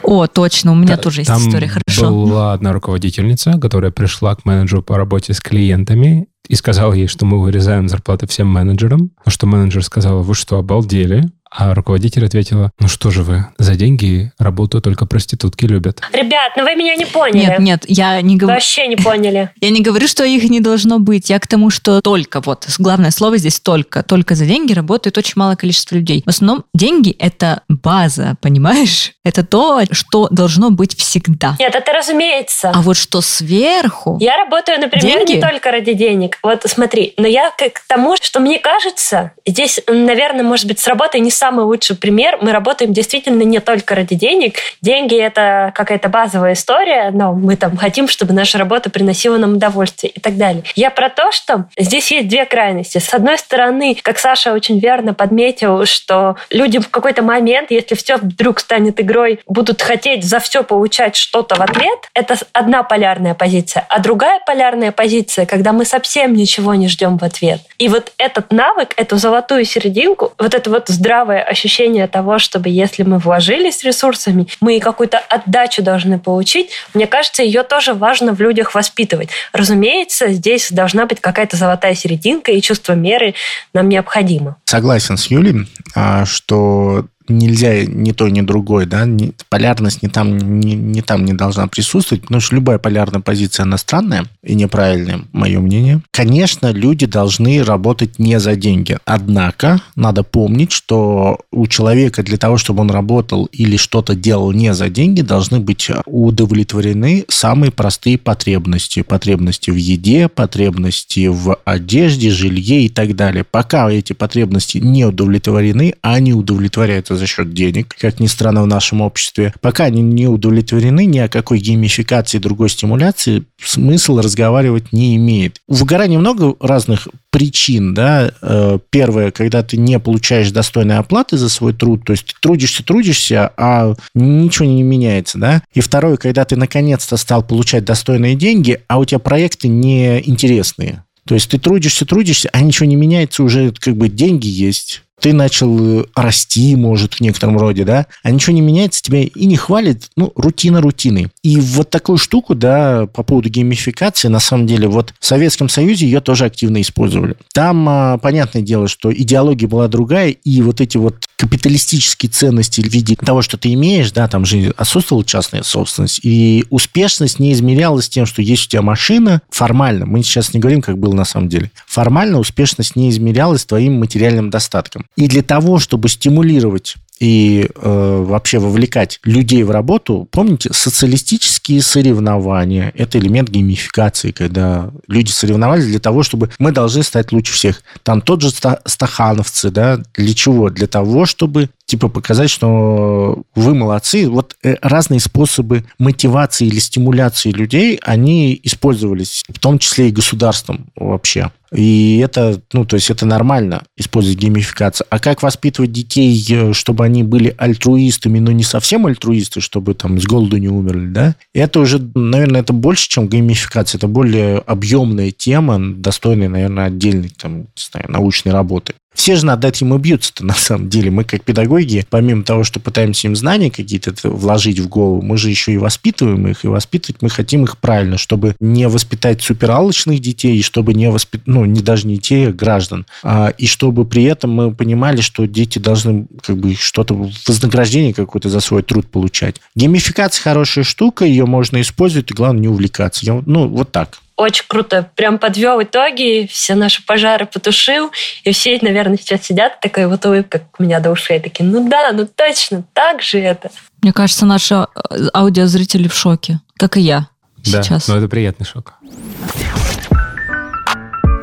О, точно, у меня Т- тоже есть Там история, хорошо. была одна руководительница, которая пришла к менеджеру по работе с клиентами и сказала ей, что мы вырезаем зарплаты всем менеджерам. На что менеджер сказал, вы что, обалдели? А руководитель ответила, ну что же вы, за деньги работу только проститутки любят. Ребят, ну вы меня не поняли. Нет, нет, я не говорю... Вообще не поняли. Я не говорю, что их не должно быть. Я к тому, что только, вот, главное слово здесь только. Только за деньги работает очень малое количество людей. В основном деньги – это база, понимаешь? Это то, что должно быть всегда. Нет, это разумеется. А вот что сверху... Я работаю, например, Деньги? не только ради денег. Вот смотри, но я к к тому, что мне кажется, здесь, наверное, может быть, с работой не самый лучший пример. Мы работаем действительно не только ради денег. Деньги – это какая-то базовая история, но мы там хотим, чтобы наша работа приносила нам удовольствие и так далее. Я про то, что здесь есть две крайности. С одной стороны, как Саша очень верно подметил, что люди в какой-то момент, если все вдруг станет игрой, будут хотеть за все получать что-то в ответ, это одна полярная позиция. А другая полярная позиция, когда мы совсем ничего не ждем в ответ. И вот этот навык, эту золотую серединку, вот это вот здравое ощущение того, чтобы если мы вложились ресурсами, мы и какую-то отдачу должны получить, мне кажется, ее тоже важно в людях воспитывать. Разумеется, здесь должна быть какая-то золотая серединка, и чувство меры нам необходимо. Согласен с Юлей, а, что нельзя ни то, ни другое, да, полярность не там, не, не там не должна присутствовать, потому что любая полярная позиция, она странная и неправильная, мое мнение. Конечно, люди должны работать не за деньги. Однако, надо помнить, что у человека для того, чтобы он работал или что-то делал не за деньги, должны быть удовлетворены самые простые потребности. Потребности в еде, потребности в одежде, жилье и так далее. Пока эти потребности не удовлетворены, а они удовлетворяются за счет денег, как ни странно в нашем обществе, пока они не удовлетворены, ни о какой геймификации, другой стимуляции смысл разговаривать не имеет. У выгорания много разных причин, да. Э, Первое, когда ты не получаешь достойной оплаты за свой труд, то есть ты трудишься, трудишься, а ничего не меняется, да. И второе, когда ты наконец-то стал получать достойные деньги, а у тебя проекты неинтересные. То есть ты трудишься, трудишься, а ничего не меняется, уже как бы деньги есть. Ты начал э, расти, может, в некотором роде, да, а ничего не меняется, тебя и не хвалит, ну, рутина рутины. И вот такую штуку, да, по поводу геймификации, на самом деле, вот в Советском Союзе ее тоже активно использовали. Там, а, понятное дело, что идеология была другая, и вот эти вот капиталистические ценности в виде того, что ты имеешь, да, там же отсутствовала частная собственность, и успешность не измерялась тем, что есть у тебя машина, формально, мы сейчас не говорим, как было на самом деле, формально успешность не измерялась твоим материальным достатком. И для того, чтобы стимулировать и э, вообще вовлекать людей в работу, помните, социалистические соревнования – это элемент геймификации, когда люди соревновались для того, чтобы мы должны стать лучше всех. Там тот же стахановцы, да, для чего? Для того, чтобы типа показать, что вы молодцы. Вот э, разные способы мотивации или стимуляции людей, они использовались, в том числе и государством вообще. И это, ну, то есть это нормально использовать геймификацию. А как воспитывать детей, э, чтобы они были альтруистами, но не совсем альтруисты, чтобы там с голоду не умерли, да? Это уже, наверное, это больше, чем геймификация. Это более объемная тема, достойная, наверное, отдельной там, знаю, научной работы. Все же над этим и бьются-то на самом деле. Мы как педагоги, помимо того, что пытаемся им знания какие-то вложить в голову, мы же еще и воспитываем их, и воспитывать мы хотим их правильно, чтобы не воспитать супералочных детей, и чтобы не воспитать, ну, не даже не детей, а граждан, а, и чтобы при этом мы понимали, что дети должны как бы что-то, вознаграждение какое-то за свой труд получать. Геймификация хорошая штука, ее можно использовать, и главное не увлекаться. Я, ну, вот так очень круто. Прям подвел итоги, все наши пожары потушил, и все, наверное, сейчас сидят, такая вот улыбка у меня до ушей, такие, ну да, ну точно, так же это. Мне кажется, наши э, аудиозрители в шоке, как и я да, сейчас. но это приятный шок.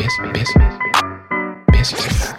Без, без, без, без.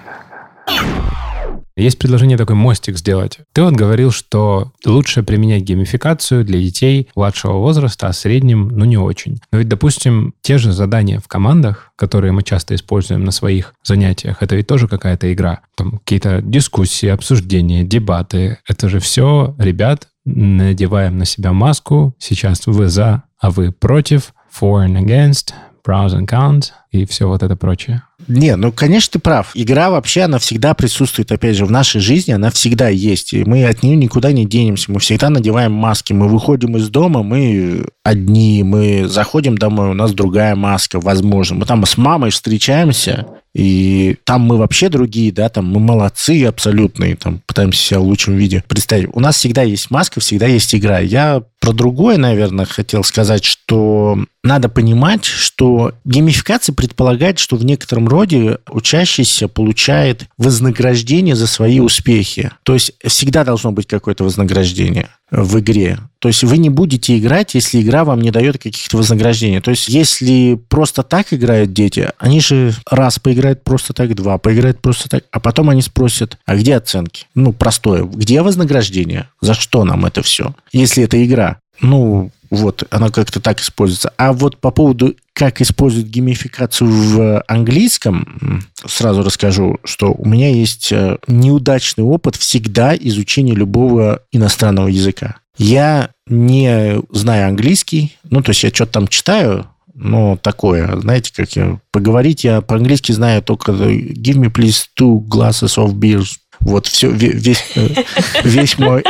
Есть предложение такой мостик сделать. Ты вот говорил, что лучше применять геймификацию для детей младшего возраста, а средним, ну, не очень. Но ведь, допустим, те же задания в командах, которые мы часто используем на своих занятиях, это ведь тоже какая-то игра. Там какие-то дискуссии, обсуждения, дебаты. Это же все, ребят, надеваем на себя маску. Сейчас вы за, а вы против. For and against, pros and cons и все вот это прочее. Не, ну, конечно, ты прав. Игра вообще, она всегда присутствует, опять же, в нашей жизни, она всегда есть. И мы от нее никуда не денемся. Мы всегда надеваем маски. Мы выходим из дома, мы одни. Мы заходим домой, у нас другая маска, возможно. Мы там с мамой встречаемся, и там мы вообще другие, да, там мы молодцы абсолютные, там пытаемся себя в лучшем виде представить. У нас всегда есть маска, всегда есть игра. Я про другое, наверное, хотел сказать, что надо понимать, что геймификация предполагает, что в некотором роде учащийся получает вознаграждение за свои успехи. То есть всегда должно быть какое-то вознаграждение в игре. То есть вы не будете играть, если игра вам не дает каких-то вознаграждений. То есть если просто так играют дети, они же раз поиграют просто так, два поиграют просто так, а потом они спросят, а где оценки? Ну, простое. Где вознаграждение? За что нам это все? Если это игра. Ну, вот, она как-то так используется. А вот по поводу, как используют геймификацию в английском, сразу расскажу, что у меня есть э, неудачный опыт всегда изучения любого иностранного языка. Я не знаю английский, ну, то есть я что-то там читаю, но такое, знаете, как я... Поговорить я по-английски знаю только give me please two glasses of beer. Вот все, весь, э, весь мой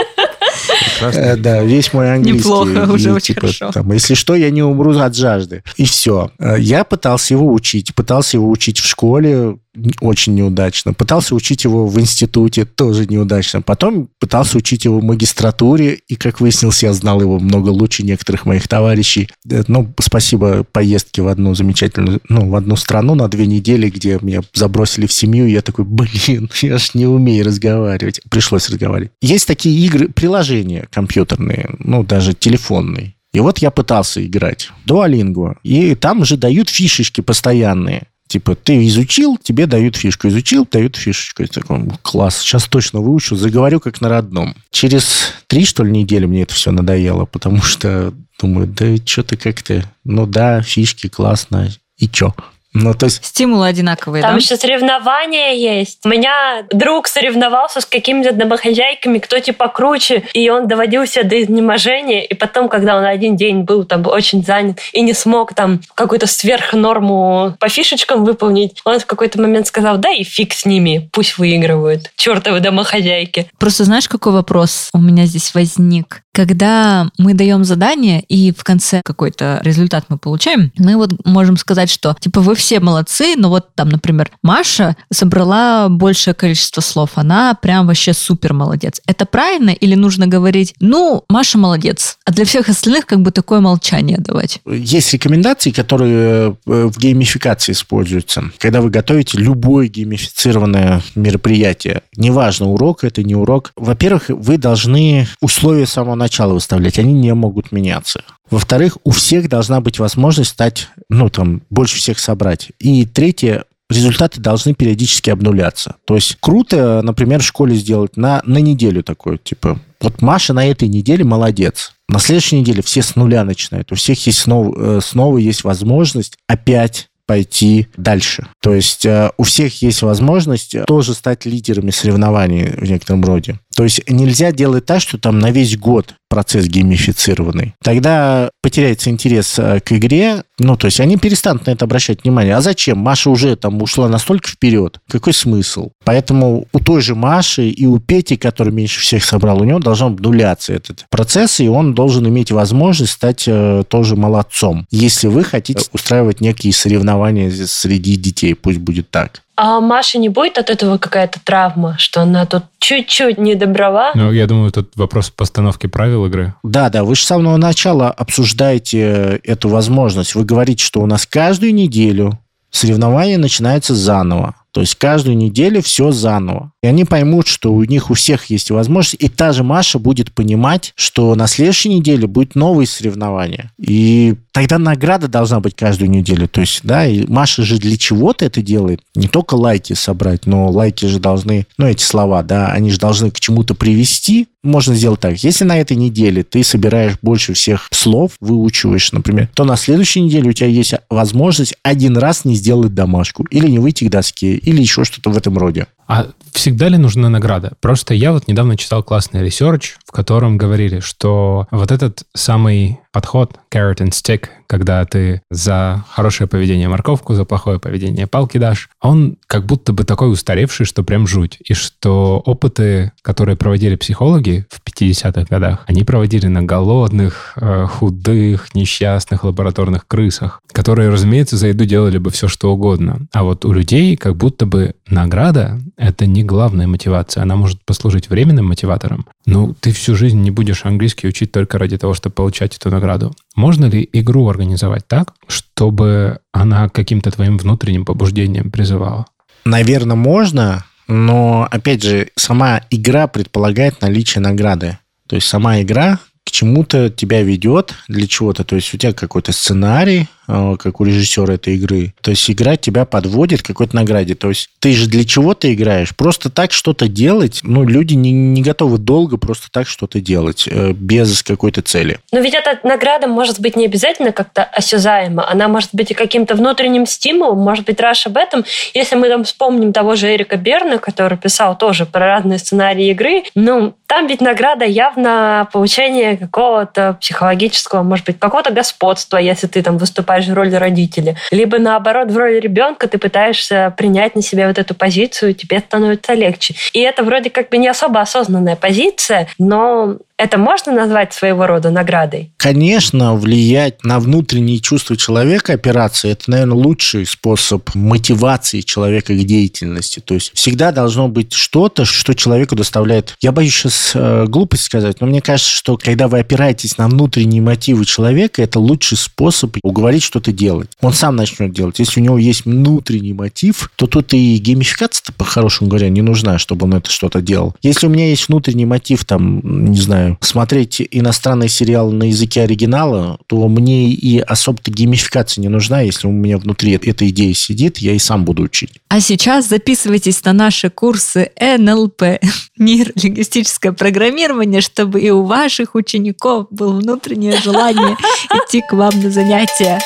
Э, да, весь мой английский. Неплохо, уже очень типа, хорошо. Там, если что, я не умру от жажды. И все. Э, я пытался его учить. Пытался его учить в школе, очень неудачно. Пытался учить его в институте, тоже неудачно. Потом пытался учить его в магистратуре, и, как выяснилось, я знал его много лучше некоторых моих товарищей. Э, ну, спасибо поездке в одну замечательную, ну, в одну страну на две недели, где меня забросили в семью, и я такой, блин, я ж не умею разговаривать. Пришлось разговаривать. Есть такие игры, приложения компьютерные, ну, даже телефонные. И вот я пытался играть. Duolingo. И там же дают фишечки постоянные. Типа, ты изучил, тебе дают фишку. Изучил, дают фишечку. Я такой, класс, сейчас точно выучу, заговорю как на родном. Через три, что ли, недели мне это все надоело, потому что думаю, да что-то как-то, ну да, фишки, классно, и чё? Ну, то есть... Стимулы одинаковые, Там да? еще соревнования есть. У меня друг соревновался с какими-то домохозяйками, кто типа круче, и он доводился до изнеможения, и потом, когда он один день был там очень занят и не смог там какую-то сверхнорму по фишечкам выполнить, он в какой-то момент сказал, да и фиг с ними, пусть выигрывают, чертовы домохозяйки. Просто знаешь, какой вопрос у меня здесь возник? Когда мы даем задание, и в конце какой-то результат мы получаем, мы вот можем сказать, что типа вы все молодцы, но вот там, например, Маша собрала большее количество слов, она прям вообще супер молодец. Это правильно или нужно говорить, ну, Маша молодец, а для всех остальных как бы такое молчание давать? Есть рекомендации, которые э, в геймификации используются. Когда вы готовите любое геймифицированное мероприятие, неважно, урок это, не урок, во-первых, вы должны условия с самого начала выставлять, они не могут меняться. Во-вторых, у всех должна быть возможность стать, ну, там, больше всех собрать. И третье, результаты должны периодически обнуляться. То есть круто, например, в школе сделать на, на неделю такое, типа, вот Маша на этой неделе молодец. На следующей неделе все с нуля начинают. У всех есть снова, э, снова есть возможность опять пойти дальше. То есть э, у всех есть возможность тоже стать лидерами соревнований в некотором роде. То есть нельзя делать так, что там на весь год процесс геймифицированный. Тогда потеряется интерес э, к игре. Ну, то есть они перестанут на это обращать внимание. А зачем? Маша уже там ушла настолько вперед. Какой смысл? Поэтому у той же Маши и у Пети, который меньше всех собрал, у него должен обнуляться этот процесс, и он должен иметь возможность стать э, тоже молодцом. Если вы хотите устраивать некие соревнования среди детей, пусть будет так. А у Маши не будет от этого какая-то травма, что она тут чуть-чуть не добрала? Ну, я думаю, тут вопрос постановки правил игры. Да, да, вы же с самого начала обсуждаете эту возможность. Вы говорите, что у нас каждую неделю соревнование начинается заново. То есть каждую неделю все заново. И они поймут, что у них у всех есть возможность. И та же Маша будет понимать, что на следующей неделе будет новые соревнования. И тогда награда должна быть каждую неделю. То есть, да, и Маша же для чего-то это делает. Не только лайки собрать, но лайки же должны, ну, эти слова, да, они же должны к чему-то привести. Можно сделать так. Если на этой неделе ты собираешь больше всех слов, выучиваешь, например, то на следующей неделе у тебя есть возможность один раз не сделать домашку или не выйти к доске, или еще что-то в этом роде. А всегда ли нужна награда? Просто я вот недавно читал классный research, в котором говорили, что вот этот самый подход carrot and stick, когда ты за хорошее поведение морковку, за плохое поведение палки дашь, он как будто бы такой устаревший, что прям жуть. И что опыты, которые проводили психологи в 50-х годах, они проводили на голодных, э, худых, несчастных лабораторных крысах, которые, разумеется, за еду делали бы все, что угодно. А вот у людей как будто бы награда — это не главная мотивация. Она может послужить временным мотиватором. Ну, ты всю жизнь не будешь английский учить только ради того, чтобы получать эту награду. Можно ли игру организовать так, чтобы она каким-то твоим внутренним побуждением призывала? Наверное, можно, но, опять же, сама игра предполагает наличие награды. То есть сама игра к чему-то тебя ведет, для чего-то. То есть у тебя какой-то сценарий, как у режиссера этой игры. То есть игра тебя подводит к какой-то награде. То есть ты же для чего-то играешь. Просто так что-то делать, ну, люди не, не готовы долго просто так что-то делать, э, без какой-то цели. Но ведь эта награда может быть не обязательно как-то осязаема. Она может быть и каким-то внутренним стимулом. Может быть, Раш об этом. Если мы там вспомним того же Эрика Берна, который писал тоже про разные сценарии игры, ну, там ведь награда явно получение какого-то психологического, может быть, какого-то господства, если ты там выступаешь в роли родителя. Либо наоборот, в роли ребенка ты пытаешься принять на себя вот эту позицию, тебе становится легче. И это вроде как бы не особо осознанная позиция, но это можно назвать своего рода наградой? Конечно, влиять на внутренние чувства человека операции – это, наверное, лучший способ мотивации человека к деятельности. То есть всегда должно быть что-то, что человеку доставляет... Я боюсь сейчас э, глупость сказать, но мне кажется, что когда вы опираетесь на внутренние мотивы человека, это лучший способ уговорить что-то делать. Он сам начнет делать. Если у него есть внутренний мотив, то тут и геймификация-то, по-хорошему говоря, не нужна, чтобы он это что-то делал. Если у меня есть внутренний мотив, там, не знаю, смотреть иностранный сериал на языке оригинала, то мне и особо-то геймификация не нужна. Если у меня внутри эта идея сидит, я и сам буду учить. А сейчас записывайтесь на наши курсы НЛП, нейролингвистическое программирование, чтобы и у ваших учеников было внутреннее желание идти к вам на занятия.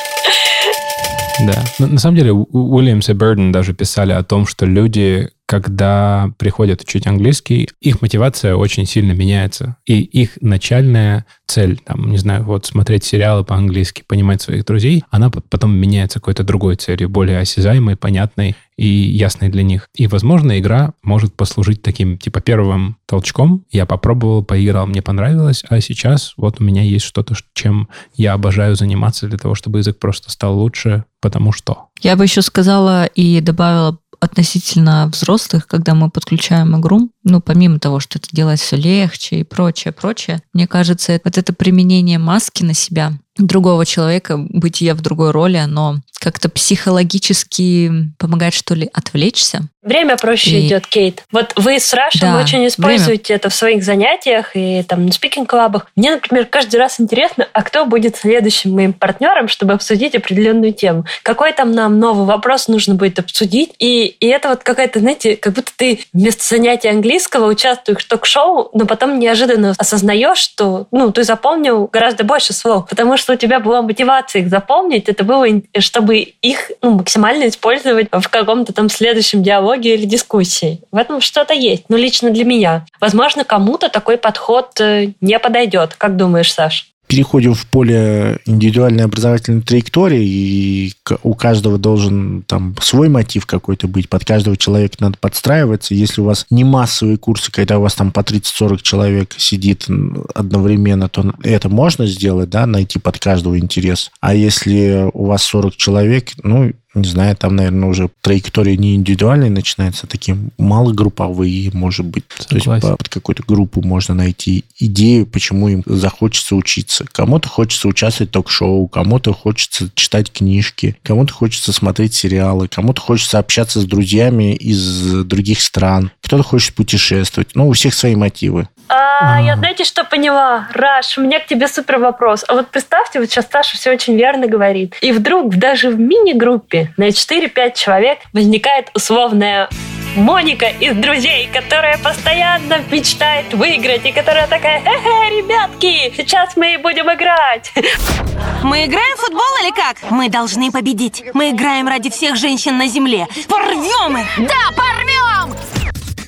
Да. На, на самом деле, Уильямс и Берден даже писали о том, что люди когда приходят учить английский, их мотивация очень сильно меняется. И их начальная цель, там, не знаю, вот смотреть сериалы по-английски, понимать своих друзей, она потом меняется какой-то другой целью, более осязаемой, понятной и ясной для них. И, возможно, игра может послужить таким, типа, первым толчком. Я попробовал, поиграл, мне понравилось, а сейчас вот у меня есть что-то, чем я обожаю заниматься для того, чтобы язык просто стал лучше, потому что. Я бы еще сказала и добавила относительно взрослых, когда мы подключаем игру, ну, помимо того, что это делать все легче и прочее, прочее, мне кажется, вот это применение маски на себя, другого человека, бытия в другой роли, оно как-то психологически помогает, что ли, отвлечься. Время проще и... идет, Кейт. Вот вы с Рашем да, очень используете время. это в своих занятиях и там на спикинг-клабах. Мне, например, каждый раз интересно, а кто будет следующим моим партнером, чтобы обсудить определенную тему. Какой там нам новый вопрос нужно будет обсудить. И, и это вот какая-то, знаете, как будто ты вместо занятия английского участвуешь в ток-шоу, но потом неожиданно осознаешь, что ну, ты запомнил гораздо больше слов. Потому что у тебя была мотивация их запомнить, это было, чтобы их ну, максимально использовать в каком-то там следующем диалоге или дискуссии. В этом что-то есть, но лично для меня. Возможно, кому-то такой подход э, не подойдет. Как думаешь, Саш? Переходим в поле индивидуальной образовательной траектории, и у каждого должен там свой мотив какой-то быть, под каждого человека надо подстраиваться. Если у вас не массовые курсы, когда у вас там по 30-40 человек сидит одновременно, то это можно сделать, да, найти под каждого интерес. А если у вас 40 человек, ну, не знаю, там, наверное, уже траектория не индивидуальная начинается, а такие малогрупповые, может быть. Согласен. То есть под какую-то группу можно найти идею, почему им захочется учиться. Кому-то хочется участвовать в ток-шоу, кому-то хочется читать книжки, кому-то хочется смотреть сериалы, кому-то хочется общаться с друзьями из других стран, кто-то хочет путешествовать. Ну, у всех свои мотивы. А, я знаете, что поняла? Раш, у меня к тебе супер вопрос. А вот представьте, вот сейчас Саша все очень верно говорит. И вдруг даже в мини-группе на 4-5 человек возникает условная Моника из друзей, которая постоянно мечтает выиграть и которая такая, хе-хе, ребятки, сейчас мы и будем играть. Мы играем в футбол или как? Мы должны победить. Мы играем ради всех женщин на земле. Порвем их! Да, порвем!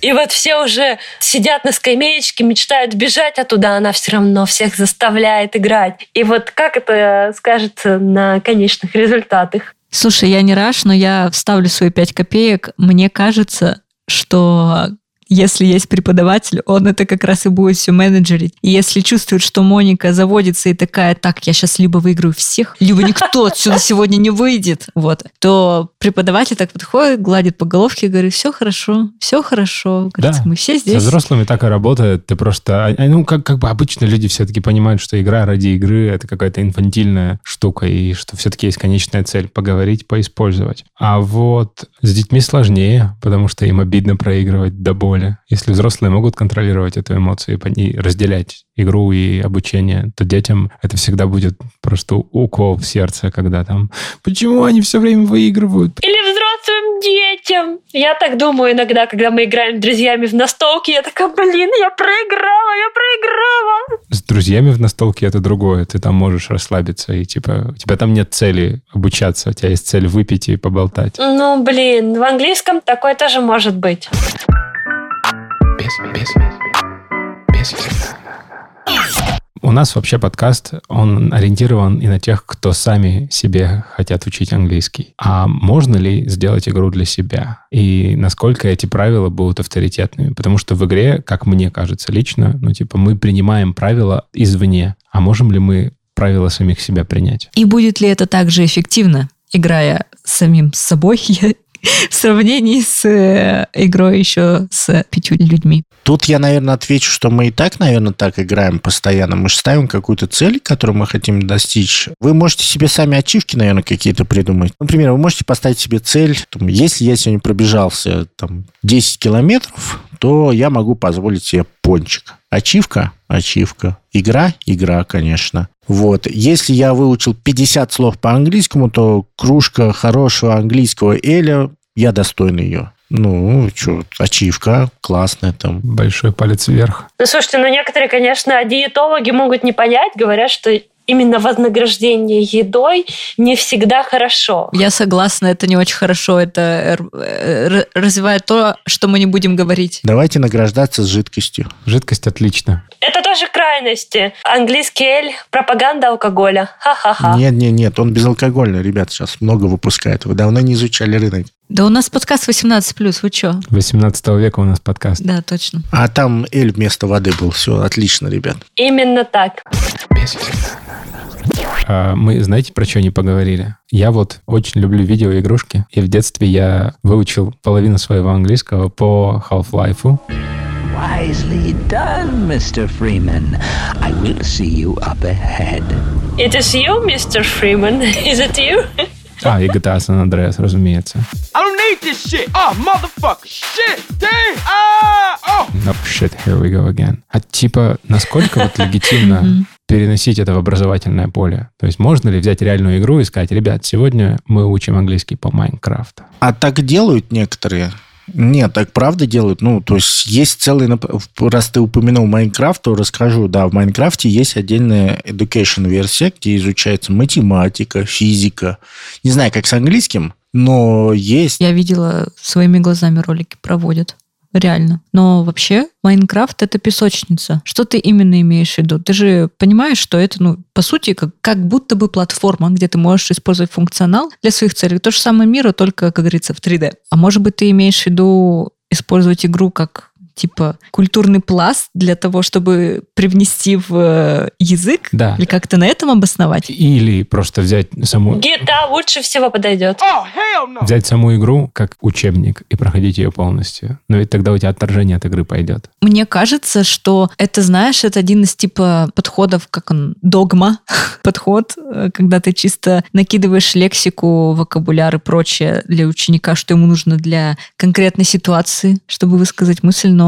И вот все уже сидят на скамеечке, мечтают бежать оттуда, она все равно всех заставляет играть. И вот как это скажется на конечных результатах? Слушай, я не раш, но я вставлю свои пять копеек. Мне кажется, что если есть преподаватель, он это как раз и будет все менеджерить. И если чувствует, что Моника заводится и такая, так, я сейчас либо выиграю всех, либо никто отсюда сегодня не выйдет, вот, то преподаватель так подходит, гладит по головке и говорит, все хорошо, все хорошо. Говорит, да, мы все здесь. Со взрослыми так и работает. Ты просто... А, а, ну, как, как бы обычно люди все-таки понимают, что игра ради игры — это какая-то инфантильная штука, и что все-таки есть конечная цель — поговорить, поиспользовать. А вот с детьми сложнее, потому что им обидно проигрывать до боли роли. Если взрослые могут контролировать эту эмоцию и разделять игру и обучение, то детям это всегда будет просто укол в сердце, когда там «Почему они все время выигрывают?» Или взрослым детям. Я так думаю иногда, когда мы играем с друзьями в настолки, я такая, блин, я проиграла, я проиграла. С друзьями в настолке это другое. Ты там можешь расслабиться, и типа у тебя там нет цели обучаться, у тебя есть цель выпить и поболтать. Ну, блин, в английском такое тоже может быть без, без, без У нас вообще подкаст, он ориентирован и на тех, кто сами себе хотят учить английский. А можно ли сделать игру для себя? И насколько эти правила будут авторитетными? Потому что в игре, как мне кажется лично, ну типа мы принимаем правила извне. А можем ли мы правила самих себя принять? И будет ли это также эффективно? играя самим собой, в сравнении с э, игрой еще с пятью людьми. Тут я, наверное, отвечу, что мы и так, наверное, так играем постоянно. Мы же ставим какую-то цель, которую мы хотим достичь. Вы можете себе сами ачивки, наверное, какие-то придумать. Например, вы можете поставить себе цель, там, если я сегодня пробежался там, 10 километров, то я могу позволить себе пончик. Ачивка? Ачивка. Игра? Игра, конечно. Вот. Если я выучил 50 слов по английскому, то кружка хорошего английского Эля, я достоин ее. Ну, что, ачивка классная там. Большой палец вверх. Ну, слушайте, ну некоторые, конечно, диетологи могут не понять, говорят, что именно вознаграждение едой не всегда хорошо. Я согласна, это не очень хорошо. Это э, развивает то, что мы не будем говорить. Давайте награждаться с жидкостью. Жидкость отлично. Это тоже крайности. Английский эль, пропаганда алкоголя. Ха-ха-ха. Нет, нет, нет, он безалкогольный, ребят, сейчас много выпускает. Вы давно не изучали рынок. Да у нас подкаст 18+, вы что? 18 века у нас подкаст. Да, точно. А там эль вместо воды был. Все, отлично, ребят. Именно так. А, мы, знаете, про что не поговорили? Я вот очень люблю видеоигрушки, и в детстве я выучил половину своего английского по Half-Life. Wisely done, Mr. Freeman. I will see you up ahead. It is you, Mr. Freeman. Is it you? А, и GTA San Andreas, разумеется. I don't need this shit. Oh, motherfucker. Shit. Damn. Ah. Oh. Oh, shit, here we go again. А типа, насколько вот легитимно переносить это в образовательное поле? То есть можно ли взять реальную игру и сказать, ребят, сегодня мы учим английский по Майнкрафту? А так делают некоторые. Нет, так правда делают. Ну, то есть есть целый... Раз ты упомянул Майнкрафт, то расскажу. Да, в Майнкрафте есть отдельная education версия, где изучается математика, физика. Не знаю, как с английским, но есть. Я видела своими глазами ролики проводят реально. Но вообще Майнкрафт это песочница. Что ты именно имеешь в виду? Ты же понимаешь, что это, ну, по сути, как, как будто бы платформа, где ты можешь использовать функционал для своих целей. То же самое мира, только, как говорится, в 3D. А может быть, ты имеешь в виду использовать игру как типа культурный пласт для того, чтобы привнести в э, язык? Да. Или как-то на этом обосновать? Или просто взять саму... GTA лучше всего подойдет. Oh, no. Взять саму игру как учебник и проходить ее полностью. Но ведь тогда у тебя отторжение от игры пойдет. Мне кажется, что это, знаешь, это один из типа подходов, как он, догма подход, э, когда ты чисто накидываешь лексику, вокабуляр и прочее для ученика, что ему нужно для конкретной ситуации, чтобы высказать мысль, но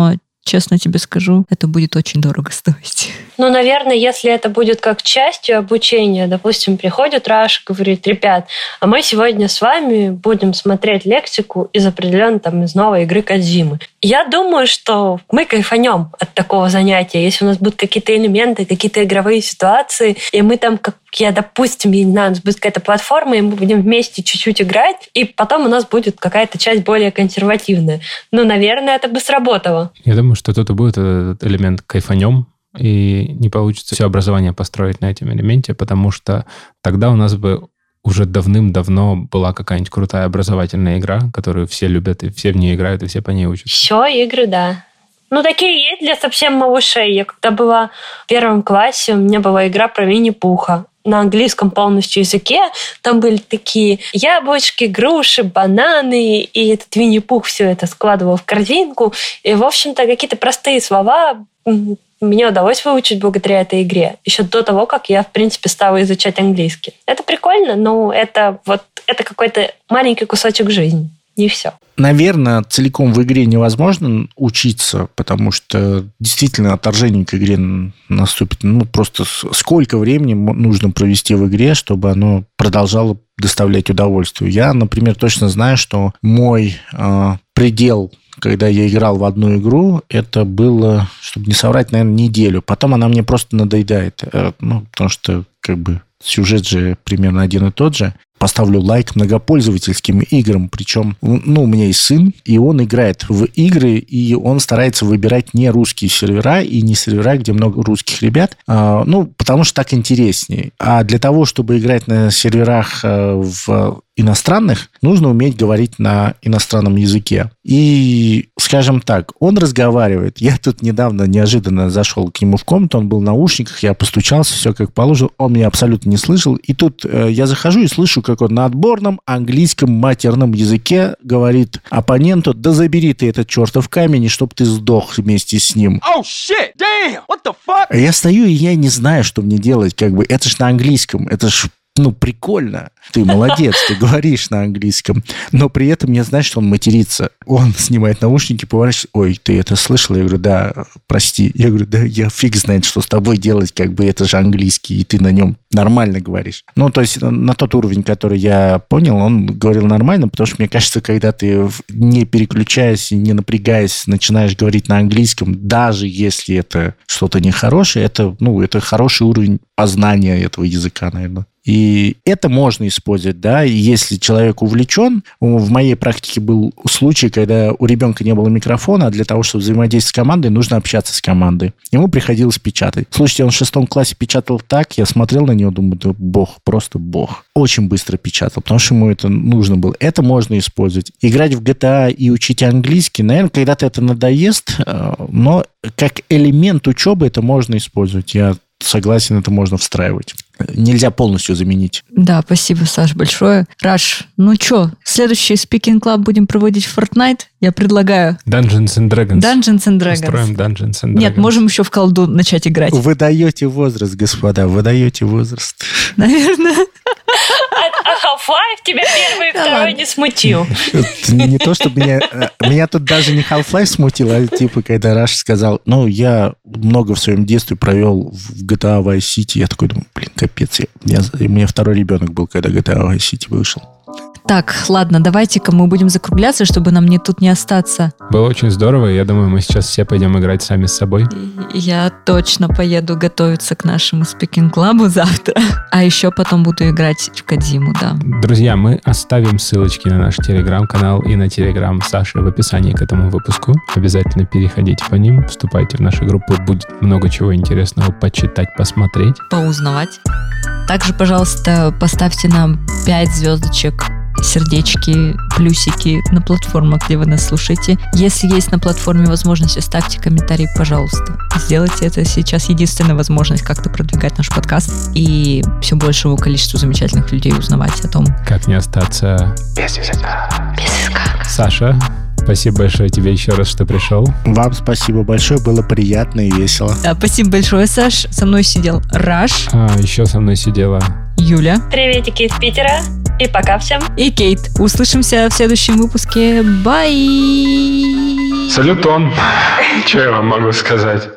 честно тебе скажу, это будет очень дорого стоить. Ну, наверное, если это будет как частью обучения, допустим, приходит Раш, говорит, ребят, а мы сегодня с вами будем смотреть лексику из определенной там из новой игры Кадзимы. Я думаю, что мы кайфанем от такого занятия, если у нас будут какие-то элементы, какие-то игровые ситуации, и мы там, как я, допустим, я не знаю, у нас будет какая-то платформа, и мы будем вместе чуть-чуть играть, и потом у нас будет какая-то часть более консервативная. Ну, наверное, это бы сработало. Я думаю, что тут и будет этот элемент кайфанем, и не получится все образование построить на этом элементе, потому что тогда у нас бы уже давным-давно была какая-нибудь крутая образовательная игра, которую все любят, и все в ней играют, и все по ней учатся. Все, игры, да. Ну, такие есть для совсем малышей. Я когда была в первом классе, у меня была игра про Винни-Пуха на английском полностью языке. Там были такие яблочки, груши, бананы, и этот Винни-Пух все это складывал в корзинку. И, в общем-то, какие-то простые слова мне удалось выучить благодаря этой игре. Еще до того, как я, в принципе, стала изучать английский. Это прикольно, но это вот это какой-то маленький кусочек жизни. Не все. Наверное, целиком в игре невозможно учиться, потому что действительно отторжение к игре наступит. Ну, просто сколько времени нужно провести в игре, чтобы оно продолжало доставлять удовольствие. Я, например, точно знаю, что мой э, предел когда я играл в одну игру, это было, чтобы не соврать, наверное, неделю. Потом она мне просто надоедает. Э, ну, потому что, как бы, сюжет же примерно один и тот же поставлю лайк многопользовательским играм. Причем, ну, у меня есть сын, и он играет в игры, и он старается выбирать не русские сервера и не сервера, где много русских ребят, а, ну, потому что так интереснее. А для того, чтобы играть на серверах а, в иностранных, нужно уметь говорить на иностранном языке. И, скажем так, он разговаривает. Я тут недавно неожиданно зашел к нему в комнату, он был в наушниках, я постучался, все как положено, он меня абсолютно не слышал. И тут э, я захожу и слышу, как он на отборном английском матерном языке говорит оппоненту, да забери ты этот чертов камень, и чтоб ты сдох вместе с ним. Oh, shit. Damn. What the fuck? Я стою, и я не знаю, что мне делать. Как бы, это ж на английском, это ж ну, прикольно. Ты молодец, ты говоришь на английском. Но при этом я знаю, что он матерится. Он снимает наушники, поворачивается. Ой, ты это слышал? Я говорю, да, прости. Я говорю, да, я фиг знает, что с тобой делать, как бы это же английский, и ты на нем нормально говоришь. Ну, то есть на тот уровень, который я понял, он говорил нормально, потому что мне кажется, когда ты не переключаясь и не напрягаясь, начинаешь говорить на английском, даже если это что-то нехорошее, это, ну, это хороший уровень познания этого языка, наверное. И это можно использовать, да, если человек увлечен, в моей практике был случай, когда у ребенка не было микрофона, а для того, чтобы взаимодействовать с командой, нужно общаться с командой. Ему приходилось печатать. Слушайте, он в шестом классе печатал так, я смотрел на него, думаю, да бог, просто бог. Очень быстро печатал, потому что ему это нужно было. Это можно использовать. Играть в GTA и учить английский, наверное, когда-то это надоест, э, но как элемент учебы это можно использовать. Я согласен, это можно встраивать. Нельзя полностью заменить. Да, спасибо, Саш, большое. Раш, ну что, следующий Speaking Club будем проводить в Fortnite? Я предлагаю. Dungeons and Dragons. Dungeons and Dragons. Устроим Dungeons and Dragons. Нет, можем еще в колду начать играть. Вы даете возраст, господа, вы даете возраст. Наверное. Half-Life тебя первый и второй не смутил. Не то, чтобы меня... э, Меня тут даже не Half-Life смутил, а типа, когда Раш сказал, ну, я много в своем детстве провел в GTA Vice City, я такой думаю, блин, капец, я- я- у меня второй ребенок был, когда GTA Vice City вышел. Так, ладно, давайте-ка мы будем закругляться, чтобы нам не тут не остаться. Было очень здорово, я думаю, мы сейчас все пойдем играть сами с собой. Я точно поеду готовиться к нашему Club завтра. А еще потом буду играть в Кадзиму, да. Друзья, мы оставим ссылочки на наш телеграм-канал и на телеграм Саши в описании к этому выпуску. Обязательно переходите по ним, вступайте в нашу группу, будет много чего интересного почитать, посмотреть. Поузнавать. Также, пожалуйста, поставьте нам 5 звездочек сердечки, плюсики на платформах, где вы нас слушаете. Если есть на платформе возможность, оставьте комментарий, пожалуйста. Сделайте это сейчас единственная возможность как-то продвигать наш подкаст и все большему количеству замечательных людей узнавать о том, Как не остаться без языка. Саша, спасибо большое тебе еще раз, что пришел. Вам спасибо большое, было приятно и весело. Да, спасибо большое, Саш. Со мной сидел Раш, А, еще со мной сидела Юля Приветики из Питера. И пока всем. и Кейт. Услышимся в следующем выпуске. Бай! Салютон. Что я вам могу сказать?